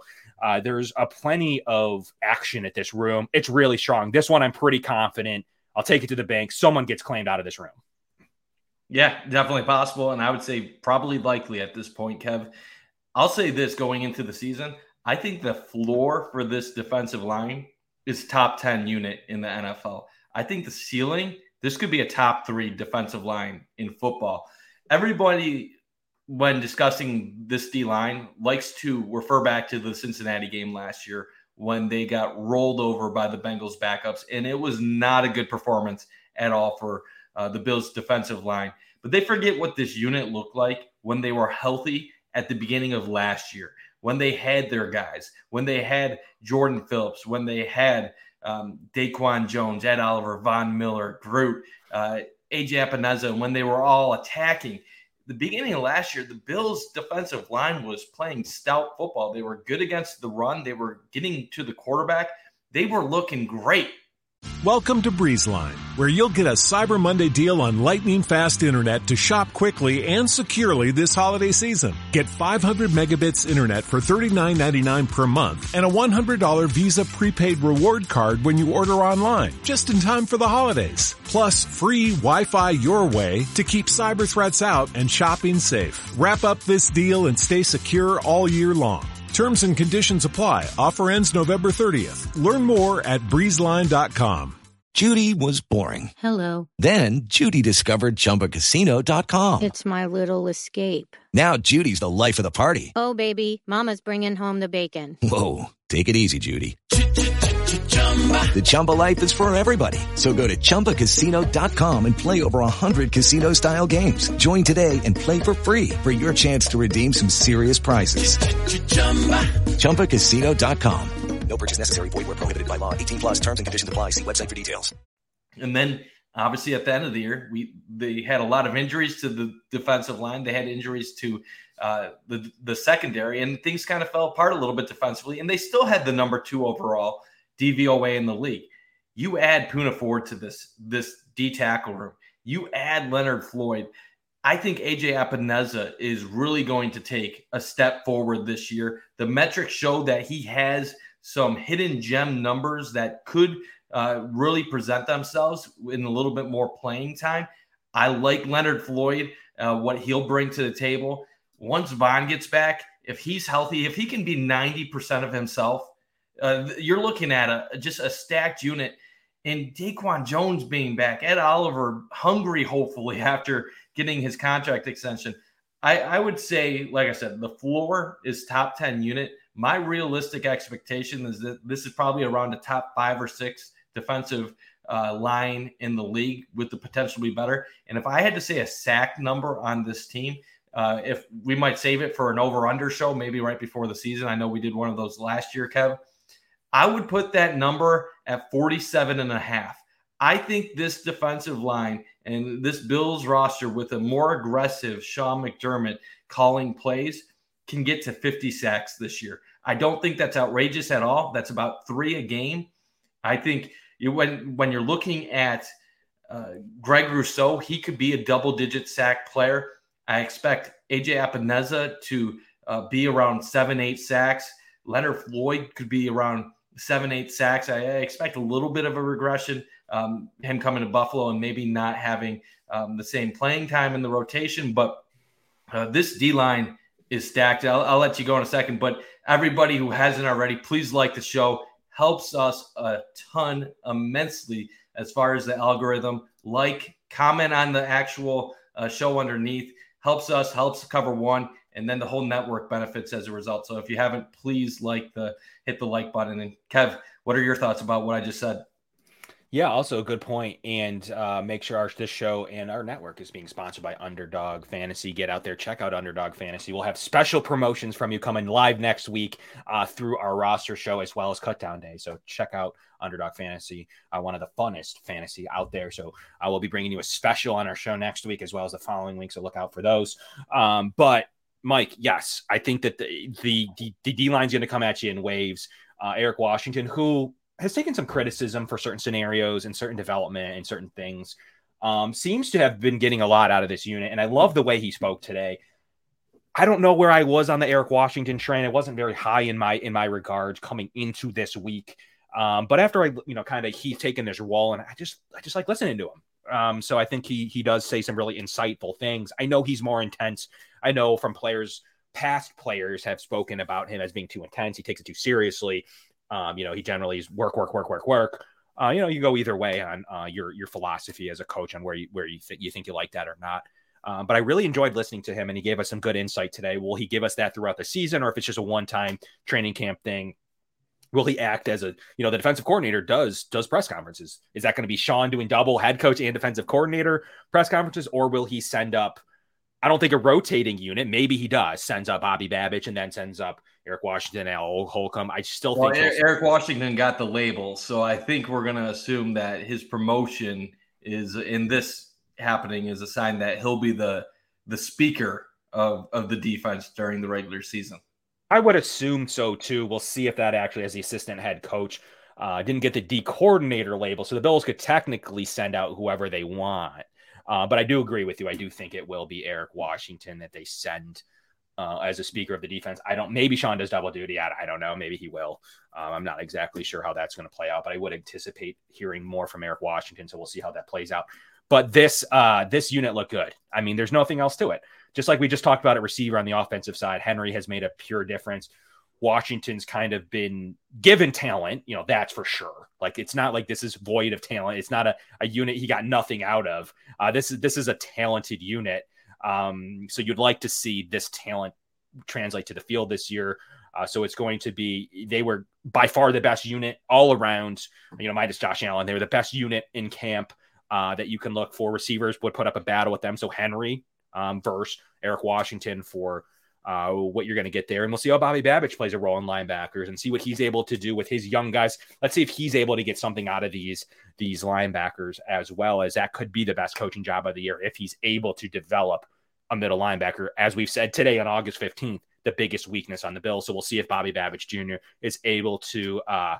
there's a plenty of action at this room. It's really strong. This one, I'm pretty confident. I'll take it to the bank. Someone gets claimed out of this room. Yeah, definitely possible. And I would say probably likely at this point, Kev. I'll say this going into the season. I think the floor for this defensive line is top 10 unit in the NFL. I think the ceiling, this could be a top three defensive line in football. Everybody, when discussing this D line, likes to refer back to the Cincinnati game last year when they got rolled over by the Bengals backups. And it was not a good performance at all for uh, the Bills' defensive line. But they forget what this unit looked like when they were healthy at the beginning of last year when they had their guys, when they had Jordan Phillips, when they had um, Daquan Jones, Ed Oliver, Von Miller, Groot, uh, AJ Epenesa, when they were all attacking. The beginning of last year, the Bills' defensive line was playing stout football. They were good against the run. They were getting to the quarterback. They were looking great. Welcome to BreezeLine, where you'll get a Cyber Monday deal on lightning fast internet to shop quickly and securely this holiday season. Get 500 megabits internet for $39.99 per month and a $100 Visa prepaid reward card when you order online, just in time for the holidays. Plus free Wi-Fi your way to keep cyber threats out and shopping safe. Wrap up this deal and stay secure all year long. Terms and conditions apply. Offer ends November 30th. Learn more at breezeline.com. Judy was boring. Hello. Then Judy discovered chumbacasino.com. It's my little escape. Now Judy's the life of the party. Oh, baby, Mama's bringing home the bacon. Whoa. Take it easy, Judy. The Chumba life is for everybody. So go to ChumbaCasino.com and play over 100 casino style games. Join today and play for free for your chance to redeem some serious prizes. ChumbaCasino.com. No purchase necessary. Void where prohibited by law. 18 plus terms and conditions apply. See website for details. And then obviously at the end of the year, we they had a lot of injuries to the defensive line. They had injuries to uh, the the secondary, and things kind of fell apart a little bit defensively. And they still had the number two overall DVOA in the league. You add Poona Ford to this this D tackle room. You add Leonard Floyd. I think AJ Epenesa is really going to take a step forward this year. The metrics show that he has some hidden gem numbers that could uh, really present themselves in a little bit more playing time. I like Leonard Floyd, uh, what he'll bring to the table. Once Von gets back, if he's healthy, if he can be 90% of himself, uh, you're looking at a just a stacked unit. And Daquan Jones being back, Ed Oliver hungry, hopefully, after getting his contract extension. I, I would say, like I said, the floor is top 10 unit. My realistic expectation is that this is probably around the top five or six defensive uh, line in the league with the potential to be better. And if I had to say a sack number on this team, uh, if we might save it for an over under show, maybe right before the season. I know we did one of those last year, Kev. I would put that number at 47 and a half. I think this defensive line and this Bills roster with a more aggressive Sean McDermott calling plays can get to 50 sacks this year. I don't think that's outrageous at all. That's about three a game. I think when when you're looking at uh, Greg Rousseau, he could be a double digit sack player. I expect AJ Epenesa to uh, be around seven, eight sacks. Leonard Floyd could be around seven, eight sacks. I, I expect a little bit of a regression. Um, him coming to Buffalo and maybe not having um, the same playing time in the rotation, but uh, this D line is stacked. I'll, I'll let you go in a second, but everybody who hasn't already, please like the show. Helps us a ton immensely as far as the algorithm. Like, comment on the actual uh, show underneath. Helps us, helps cover one, and then the whole network benefits as a result. So if you haven't, please like the hit the like button. And Kev, what are your thoughts about what I just said? Yeah, also a good point. And uh, make sure our this show and our network is being sponsored by Underdog Fantasy. Get out there, check out Underdog Fantasy. We'll have special promotions from you coming live next week uh, through our roster show as well as Cutdown Day. So check out Underdog Fantasy, uh, one of the funnest fantasy out there. So I will be bringing you a special on our show next week as well as the following week. So look out for those. Um, but Mike, yes, I think that the the the D line is going to come at you in waves. Uh, Eric Washington, who has taken some criticism for certain scenarios and certain development and certain things. Um, seems to have been getting a lot out of this unit, and I love the way he spoke today. I don't know where I was on the Eric Washington train. It wasn't very high in my in my regards coming into this week. Um, but after I, you know, kind of he's taken this role, and I just I just like listening to him. Um, so I think he he does say some really insightful things. I know he's more intense. I know from players, past players have spoken about him as being too intense. He takes it too seriously. Um, you know, he generally is work, work, work, work, work. Uh, you know, you go either way on uh, your your philosophy as a coach on where you where you think you think you like that or not. Um, but I really enjoyed listening to him, and he gave us some good insight today. Will he give us that throughout the season, or if it's just a one time training camp thing? Will he act as a you know the defensive coordinator does does press conferences? Is that going to be Sean doing double head coach and defensive coordinator press conferences, or will he send up? I don't think a rotating unit. Maybe he does sends up Bobby Babich and then sends up Eric Washington, Al Holcomb. I still well, think Eric Washington got the label, so I think we're going to assume that his promotion is in this happening is a sign that he'll be the the speaker of of the defense during the regular season. I would assume so too. We'll see if that actually as the assistant head coach. Uh, didn't get the D coordinator label, so the Bills could technically send out whoever they want. Uh, but I do agree with you. I do think it will be Eric Washington that they send uh, as a speaker of the defense. I don't. Maybe Sean does double duty. I, I don't know. Maybe he will. Um, I'm not exactly sure how that's going to play out, but I would anticipate hearing more from Eric Washington. So we'll see how that plays out. But this uh, this unit looked good. I mean, there's nothing else to it. Just like we just talked about at receiver on the offensive side, Henry has made a pure difference. Washington's kind of been given talent, you know, that's for sure. Like it's not like this is void of talent. It's not a, a unit he got nothing out of. Uh, this is this is a talented unit. Um, so you'd like to see this talent translate to the field this year. Uh, so it's going to be they were by far the best unit all around. You know, minus Josh Allen, they were the best unit in camp uh, that you can look for. Receivers would put up a battle with them. So Henry um, versus Eric Washington for uh, what you're going to get there, and we'll see how Bobby Babich plays a role in linebackers and see what he's able to do with his young guys. Let's see if he's able to get something out of these these linebackers as well as that could be the best coaching job of the year if he's able to develop a middle linebacker. As we've said today on August 15th, the biggest weakness on the bill. So we'll see if Bobby Babich Jr. is able to uh,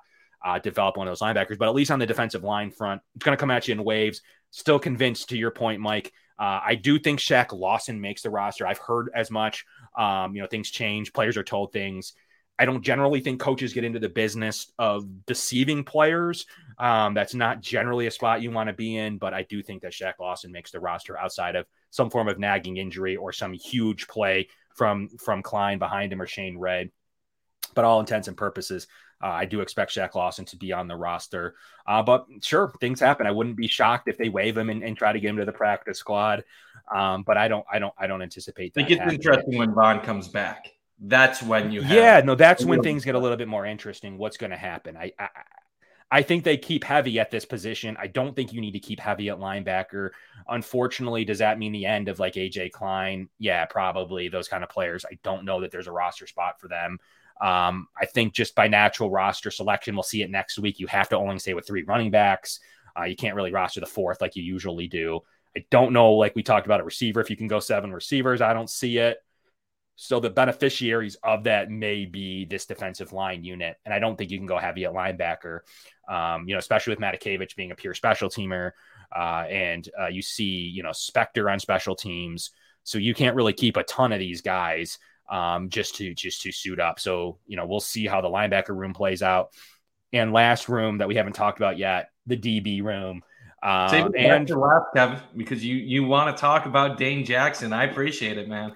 uh, develop one of those linebackers. But at least on the defensive line front, it's going to come at you in waves. Still convinced to your point, Mike. Uh, I do think Shaq Lawson makes the roster. I've heard as much. Um, you know, things change. Players are told things. I don't generally think coaches get into the business of deceiving players. Um, that's not generally a spot you want to be in, but I do think that Shaq Lawson makes the roster outside of some form of nagging injury or some huge play from from Cline behind him or Shane Ray. But all intents and purposes, uh, I do expect Shaq Lawson to be on the roster. Uh, but sure, things happen. I wouldn't be shocked if they waive him and, and try to get him to the practice squad. Um, but I don't, I don't, I don't anticipate. I think it's happening. interesting when Von comes back that's when you yeah no that's when things get a little bit more interesting what's going to happen I, I I think they keep heavy at this position. I don't think you need to keep heavy at linebacker. Unfortunately, does that mean the end of like AJ Klein? Yeah, probably those kind of players. I don't know that there's a roster spot for them. Um, I think just by natural roster selection, we'll see it next week. You have to only stay with three running backs. Uh, you can't really roster the fourth like you usually do. I don't know, like we talked about a receiver, if you can go seven receivers. I don't see it. So the beneficiaries of that may be this defensive line unit, and I don't think you can go heavy at linebacker. Um, you know, especially with Matakevich being a pure special teamer, uh, and uh, you see you know Spector on special teams, so you can't really keep a ton of these guys um, just to just to suit up. So you know we'll see how the linebacker room plays out. And last room that we haven't talked about yet, the DB room. Um, Save and last, Kevin, because you you want to talk about Dane Jackson. I appreciate it, man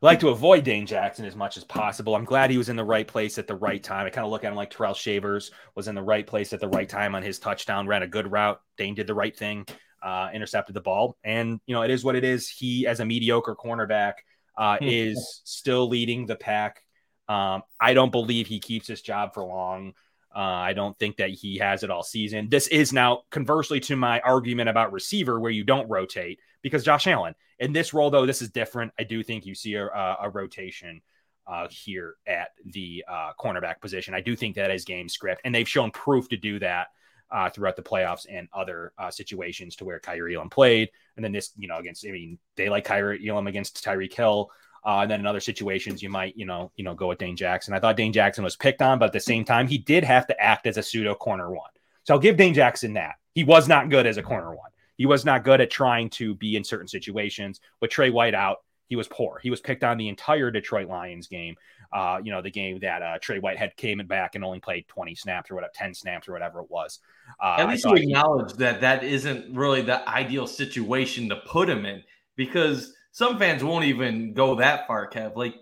like to avoid Dane Jackson as much as possible. I'm glad he was in the right place at the right time. I kind of look at him like Tyrell Shavers was in the right place at the right time on his touchdown, ran a good route. Dane did the right thing, uh, intercepted the ball. And, you know, it is what it is. He, as a mediocre cornerback, uh, hmm. is still leading the pack. Um, I don't believe he keeps his job for long. Uh, I don't think that he has it all season. This is now conversely to my argument about receiver, where you don't rotate because Josh Allen in this role, though, this is different. I do think you see a, a rotation uh, here at the uh, cornerback position. I do think that is game script, and they've shown proof to do that uh, throughout the playoffs and other uh, situations to where Kaiir Elam played. And then this, you know, against, I mean, they like Kaiir Elam against Tyreek Hill. Uh, and then in other situations, you might, you know, you know, go with Dane Jackson. I thought Dane Jackson was picked on, but at the same time, he did have to act as a pseudo corner one. So I'll give Dane Jackson that. He was not good as a corner one. He was not good at trying to be in certain situations. With Trey White out, he was poor. He was picked on the entire Detroit Lions game. Uh, you know, the game that uh, Trey Whitehead came back and only played 20 snaps or whatever, 10 snaps or whatever it was. Uh, At least you acknowledge he, that that isn't really the ideal situation to put him in because some fans won't even go that far, Kev. Like,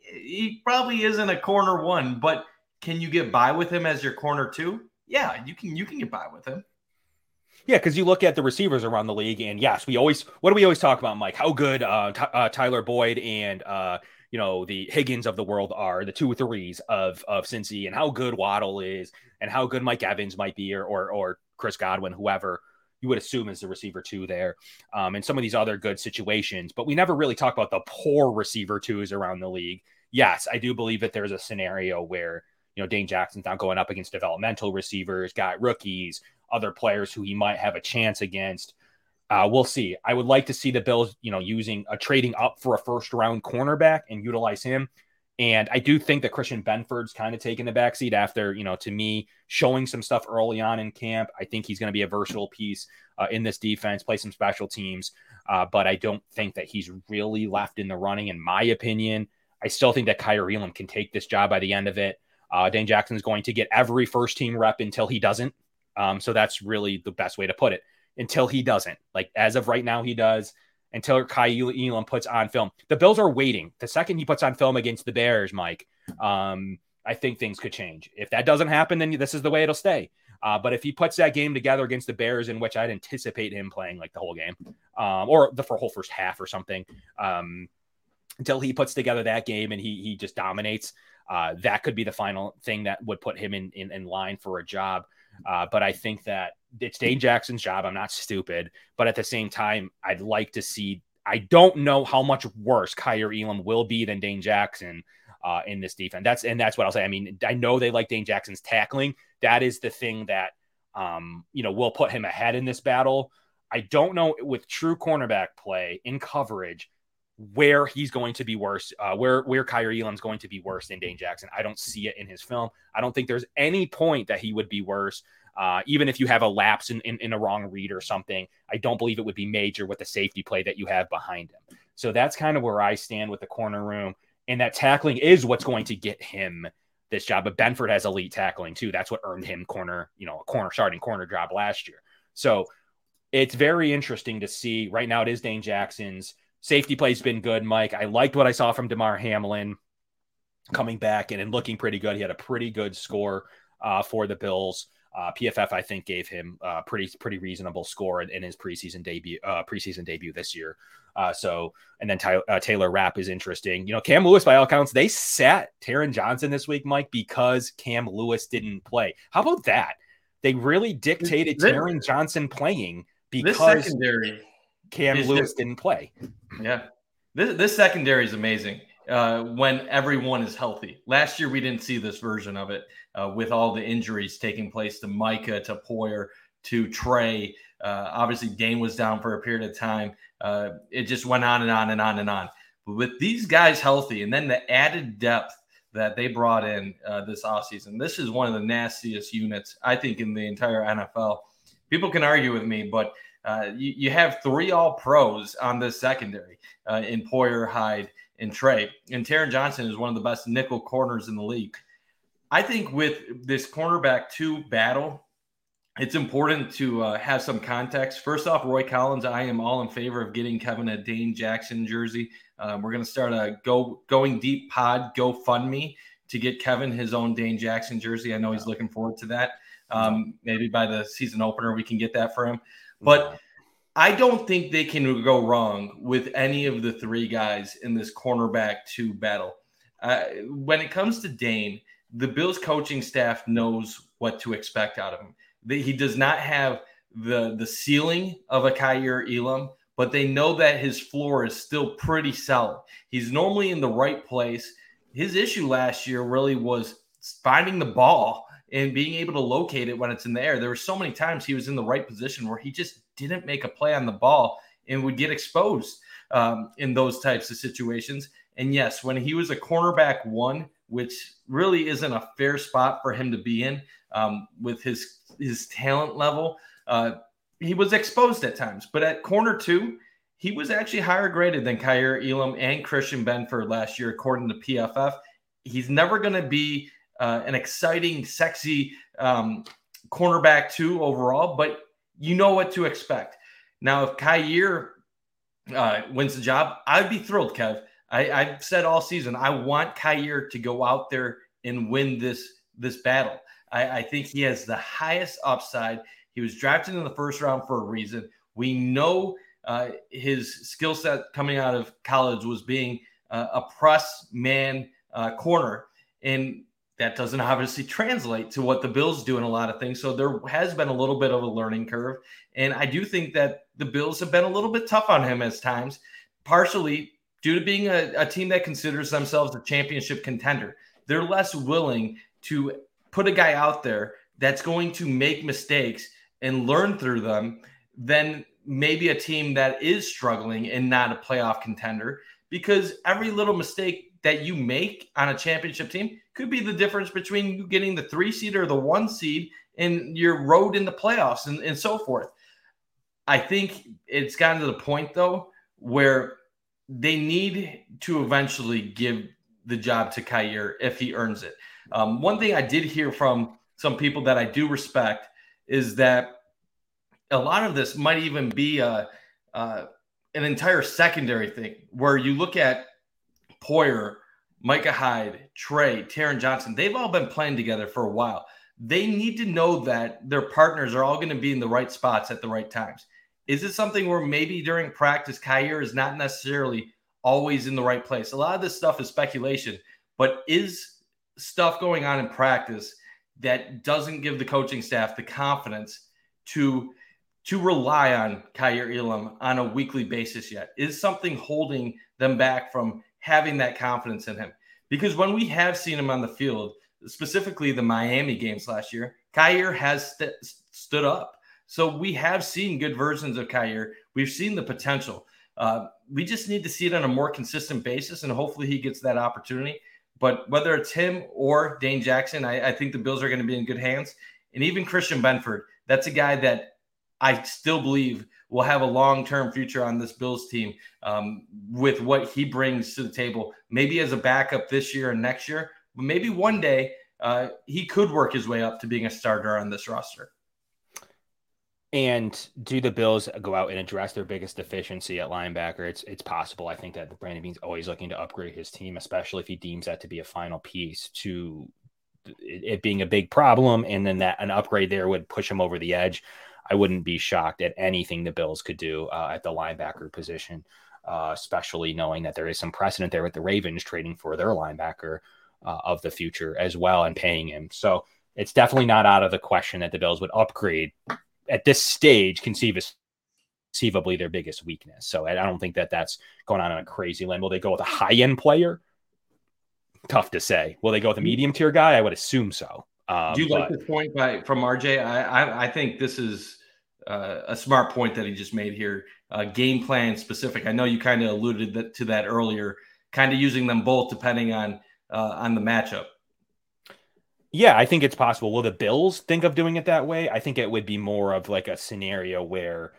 he probably isn't a corner one, but can you get by with him as your corner two? Yeah, you can. You can get by with him. Yeah, because you look at the receivers around the league, and yes, we always what do we always talk about, Mike? How good uh, T- uh, Tyler Boyd and uh, you know the Higgins of the world are, the two threes of of Cincy, and how good Waddle is, and how good Mike Evans might be, or or, or Chris Godwin, whoever you would assume is the receiver two there, um, and some of these other good situations. But we never really talk about the poor receiver twos around the league. Yes, I do believe that there's a scenario where you know Dane Jackson's not going up against developmental receivers, got rookies, other players who he might have a chance against. Uh, we'll see. I would like to see the Bills, you know, using a trading up for a first round cornerback and utilize him. And I do think that Christian Benford's kind of taking the backseat after, you know, to me, showing some stuff early on in camp. I think he's going to be a versatile piece uh, in this defense, play some special teams. Uh, but I don't think that he's really left in the running, in my opinion. I still think that Kaiir Elam can take this job by the end of it. Uh, Dane Jackson is going to get every first team rep until he doesn't. Um, so that's really the best way to put it. Until he doesn't, like as of right now, he does. Until Kaiir Elam puts on film, the Bills are waiting. The second he puts on film against the Bears, Mike, um, I think things could change. If that doesn't happen, then this is the way it'll stay. Uh, but if he puts that game together against the Bears, in which I'd anticipate him playing like the whole game, um, or the for whole first half or something, um, until he puts together that game and he he just dominates, uh, that could be the final thing that would put him in in, in line for a job. Uh, but I think that it's Dane Jackson's job. I'm not stupid, but at the same time, I'd like to see. I don't know how much worse Kaiir Elam will be than Dane Jackson uh, in this defense. That's and that's what I'll say. I mean, I know they like Dane Jackson's tackling. That is the thing that um, you know will put him ahead in this battle. I don't know with true cornerback play in coverage where he's going to be worse, uh, where where Kaiir Elam's going to be worse than Dane Jackson. I don't see it in his film. I don't think there's any point that he would be worse. Uh, even if you have a lapse in, in, in, a wrong read or something, I don't believe it would be major with the safety play that you have behind him. So that's kind of where I stand with the corner room. And that tackling is what's going to get him this job. But Benford has elite tackling too. That's what earned him corner, you know, a corner starting corner job last year. So it's very interesting to see. Right now, it is Dane Jackson's Safety play's been good, Mike. I liked what I saw from Damar Hamlin coming back and, and looking pretty good. He had a pretty good score uh, for the Bills. Uh, PFF, I think, gave him a pretty pretty reasonable score in, in his preseason debut uh, preseason debut this year. Uh, so, and then Ty, uh, Taylor Rapp is interesting. You know, Cam Lewis, by all accounts, they sat Taron Johnson this week, Mike, because Cam Lewis didn't play. How about that? They really dictated Taron Johnson playing because this secondary Cam Lewis just, didn't play. Yeah. This, this secondary is amazing uh, when everyone is healthy. Last year, we didn't see this version of it uh, with all the injuries taking place to Micah, to Poyer, to Trey. Uh, obviously, Dane was down for a period of time. Uh, it just went on and on and on and on. But with these guys healthy and then the added depth that they brought in uh, this offseason, this is one of the nastiest units, I think, in the entire NFL. People can argue with me, but uh, you, you, have three all pros on this secondary uh, in Poyer, Hyde, and Trey. And Taron Johnson is one of the best nickel corners in the league. I think with this cornerback two battle, it's important to uh, have some context. First off, Roy Collins, I am all in favor of getting Kevin a Dane Jackson jersey. Um, we're going to start a go going deep pod GoFundMe to get Kevin his own Dane Jackson jersey. I know he's looking forward to that. Um, maybe by the season opener, we can get that for him. But I don't think they can go wrong with any of the three guys in this cornerback two battle. Uh, when it comes to Dane, the Bills coaching staff knows what to expect out of him he does not have the the ceiling of a Kaiir Elam, but they know that his floor is still pretty solid. He's normally in the right place. His issue last year really was finding the ball and being able to locate it when it's in the air. There were so many times he was in the right position where he just didn't make a play on the ball and would get exposed um, in those types of situations. And yes, when he was a cornerback one, which really isn't a fair spot for him to be in um, with his his talent level. Uh, he was exposed at times, but at corner two, he was actually higher graded than Kaiir Elam and Christian Benford last year, according to PFF. He's never going to be uh, an exciting, sexy um, cornerback too overall, but you know what to expect. Now, if Kaiir uh, wins the job, I'd be thrilled, Kev. I, have said all season I want Kaiir to go out there and win this this battle. I, I think he has the highest upside. He was drafted in the first round for a reason. We know uh, his skill set coming out of college was being uh, a press man uh, corner, and that doesn't obviously translate to what the Bills do in a lot of things. So there has been a little bit of a learning curve, and I do think that the Bills have been a little bit tough on him as times, partially due to being a, a team that considers themselves a championship contender. They're less willing to put a guy out there that's going to make mistakes and learn through them than maybe a team that is struggling and not a playoff contender because every little mistake that you make on a championship team could be the difference between you getting the three seed or the one seed in your road in the playoffs and, and so forth. I think it's gotten to the point though where they need to eventually give the job to Kaiir if he earns it. Um, one thing I did hear from some people that I do respect is that a lot of this might even be a, uh, an entire secondary thing where you look at Poyer, Micah Hyde, Trey, Taron Johnson, they've all been playing together for a while. They need to know that their partners are all going to be in the right spots at the right times. Is it something where maybe during practice, Kaiir is not necessarily always in the right place? A lot of this stuff is speculation, but is stuff going on in practice that doesn't give the coaching staff the confidence to to rely on Kaiir Elam on a weekly basis yet? Is something holding them back from having that confidence in him? Because when we have seen him on the field, specifically the Miami games last year, Kaiir has st- stood up. So we have seen good versions of Kaiir. We've seen the potential. Uh, we just need to see it on a more consistent basis, and hopefully he gets that opportunity. But whether it's him or Dane Jackson, I, I think the Bills are going to be in good hands. And even Christian Benford, that's a guy that I still believe will have a long term future on this Bills team um, with what he brings to the table. Maybe as a backup this year and next year, but maybe one day uh, he could work his way up to being a starter on this roster. And do the Bills go out and address their biggest deficiency at linebacker? It's it's possible. I think that Brandon Beane's always looking to upgrade his team, especially if he deems that to be a final piece to it being a big problem, and then that an upgrade there would push him over the edge. I wouldn't be shocked at anything the Bills could do uh, at the linebacker position, uh, especially knowing that there is some precedent there with the Ravens trading for their linebacker uh, of the future as well and paying him. So it's definitely not out of the question that the Bills would upgrade at this stage conceivably their biggest weakness. So I don't think that that's going on on a crazy limb. Will they go with a high end player? Tough to say. Will they go with a mm. medium tier guy? I would assume so. Um, Do you but... like the point by from RJ? I, I, I think this is uh, a smart point that he just made here. Uh, game plan specific. I know you kind of alluded that, to that earlier. Kind of using them both depending on uh, on the matchup. Yeah, I think it's possible. Will the Bills think of doing it that way? I think it would be more of like a scenario where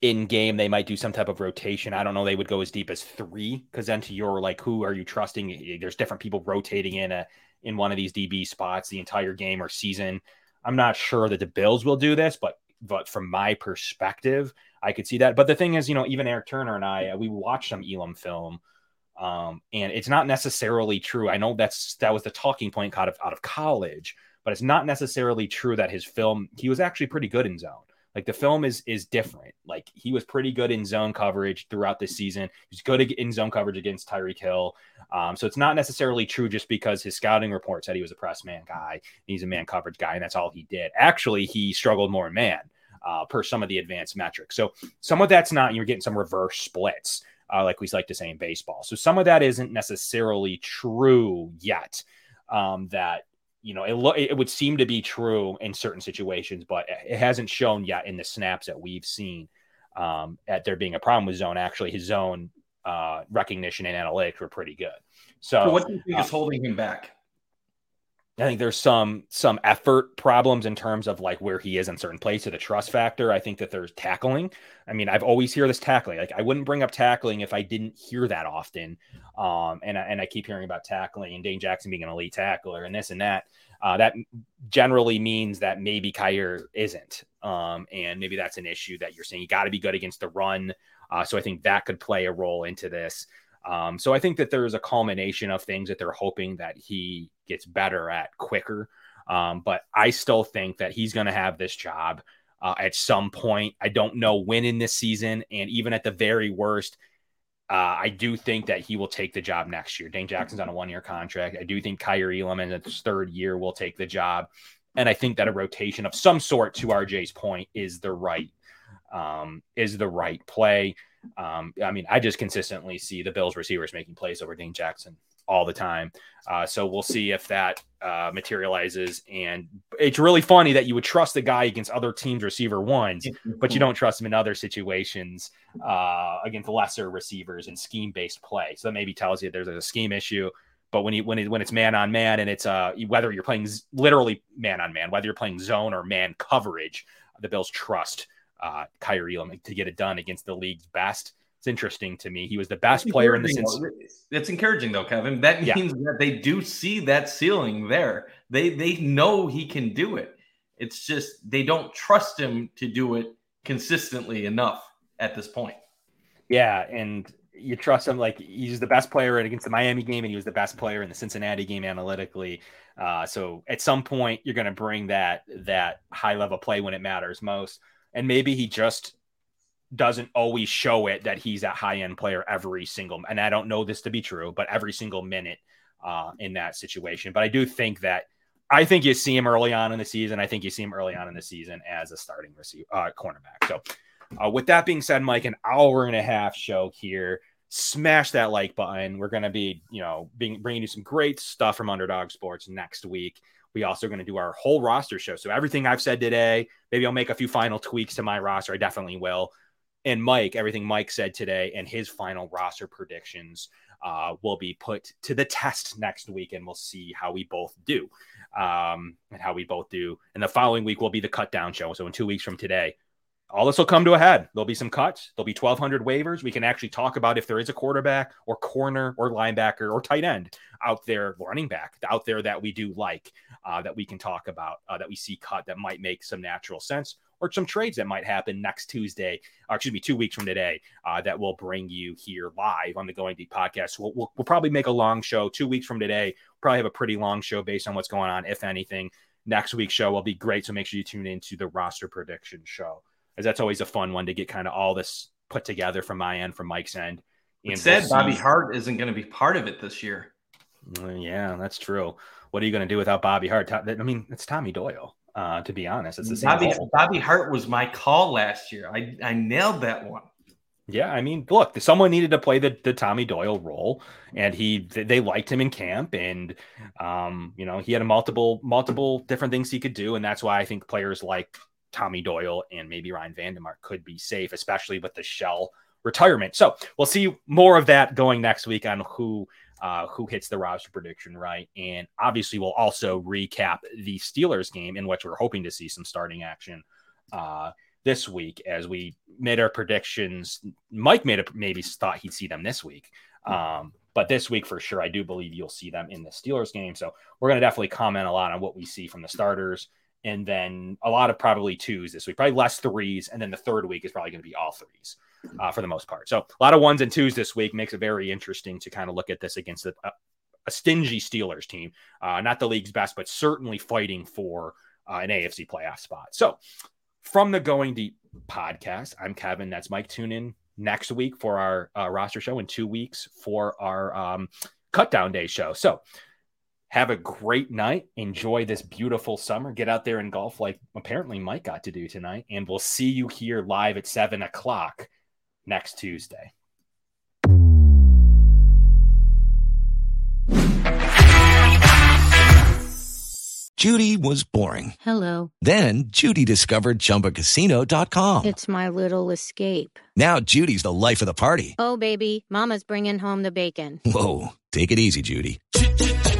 in game they might do some type of rotation. I don't know. They would go as deep as three because then to your like, who are you trusting? There's different people rotating in a in one of these DB spots the entire game or season. I'm not sure that the Bills will do this, but but from my perspective, I could see that. But the thing is, you know, even Eric Turner and I, we watched some Elam film, um, and it's not necessarily true. I know that's that was the talking point out of out of college, but it's not necessarily true that his film he was actually pretty good in zone. Like the film is is different. Like he was pretty good in zone coverage throughout this season. He's good in zone coverage against Tyreek Hill. Um, so it's not necessarily true just because his scouting report said he was a press man guy. He's a man coverage guy, and that's all he did. Actually, he struggled more in man uh, per some of the advanced metrics. So some of that's not. You're getting some reverse splits, uh, like we like to say in baseball. So some of that isn't necessarily true yet. Um, that you know, it, lo- it would seem to be true in certain situations, but it hasn't shown yet in the snaps that we've seen um, at there being a problem with zone. Actually, his zone uh, recognition and analytics were pretty good. So, so what do you think uh, is holding him back? I think there's some some effort problems in terms of like where he is in certain places, the trust factor. I think that there's tackling. I mean, I've always hear this tackling. Like I wouldn't bring up tackling if I didn't hear that often. Um, and I, and I keep hearing about tackling and Dane Jackson being an elite tackler and this and that. Uh, that generally means that maybe Kaiir isn't. Um, and maybe that's an issue that you're saying you got to be good against the run. Uh, so I think that could play a role into this. Um, so I think that there's a culmination of things that they're hoping that he gets better at quicker. Um, but I still think that he's going to have this job uh, at some point. I don't know when in this season, and even at the very worst, uh, I do think that he will take the job next year. Dane Jackson's on a one year contract. I do think Kaiir Elam in his third year will take the job. And I think that a rotation of some sort, to RJ's point, is the right um, is the right play. Um, I mean, I just consistently see the Bills receivers making plays over Dane Jackson all the time. Uh, so we'll see if that uh, materializes. And it's really funny that you would trust the guy against other teams' receiver ones, but you don't trust him in other situations uh, against lesser receivers and scheme based play. So that maybe tells you there's a scheme issue. But when you when it, when it's man on man and it's uh whether you're playing literally man on man, whether you're playing zone or man coverage, the Bills trust uh, Elam to get it done against the league's best. It's interesting to me. He was the best player in the sense. It's encouraging though, Kevin. That means yeah. that they do see that ceiling there. They they know he can do it. It's just they don't trust him to do it consistently enough at this point. Yeah, and you trust him like he's the best player against the Miami game, and he was the best player in the Cincinnati game analytically. Uh, so at some point, you're going to bring that that high level play when it matters most and maybe he just doesn't always show it that he's a high end player every single and I don't know this to be true, but every single minute uh, in that situation. But I do think that I think you see him early on in the season. I think you see him early on in the season as a starting receiver uh, cornerback. So uh, with that being said, Mike, an hour and a half show here. Smash that like button. We're going to be, you know, being bringing you some great stuff from Underdog Sports next week. We also going to do our whole roster show. So everything I've said today, maybe I'll make a few final tweaks to my roster. I definitely will. And Mike, everything Mike said today and his final roster predictions uh, will be put to the test next week, and we'll see how we both do, um, and how we both do. And the following week will be the cut down show. So in two weeks from today, all this will come to a head. There'll be some cuts. There'll be 1,200 waivers. We can actually talk about if there is a quarterback or corner or linebacker or tight end out there, running back out there that we do like, uh, that we can talk about, uh, that we see cut that might make some natural sense, or some trades that might happen next Tuesday, or excuse me, two weeks from today, uh, that will bring you here live on the Going Deep podcast. We'll, we'll, we'll probably make a long show two weeks from today. Probably have a pretty long show based on what's going on, if anything. Next week's show will be great. So make sure you tune into the roster prediction show as that's always a fun one to get kind of all this put together from my end, from Mike's end. And said Bobby Hart isn't going to be part of it this year. Yeah, that's true. What are you going to do without Bobby Hart? I mean, it's Tommy Doyle. Uh, to be honest, it's the same. Bobby, Bobby Hart was my call last year. I, I nailed that one. Yeah, I mean, look, someone needed to play the, the Tommy Doyle role, and he they liked him in camp, and um, you know, he had a multiple multiple different things he could do, and that's why I think players like Tommy Doyle and maybe Ryan Van Demark could be safe, especially with the shell retirement. So we'll see more of that going next week on who uh, who hits the roster prediction right. And obviously, we'll also recap the Steelers game in which we're hoping to see some starting action uh, this week as we made our predictions. Mike made a maybe thought he'd see them this week. Um, but this week for sure, I do believe you'll see them in the Steelers game. So we're going to definitely comment a lot on what we see from the starters and then a lot of probably twos this week, probably less threes. And then the third week is probably going to be all threes uh, for the most part. So a lot of ones and twos this week makes it very interesting to kind of look at this against a, a stingy Steelers team, uh, not the league's best, but certainly fighting for uh, an AFC playoff spot. So from the Going Deep podcast, I'm Kevin. That's Mike. Tune in next week for our uh, roster show in two weeks for our um, cut down day show. So have a great night. Enjoy this beautiful summer. Get out there and golf like apparently Mike got to do tonight. And we'll see you here live at seven o'clock next Tuesday. Judy was boring. Hello. Then Judy discovered ChumbaCasino.com. It's my little escape. Now Judy's the life of the party. Oh, baby, Mama's bringing home the bacon. Whoa, take it easy, Judy.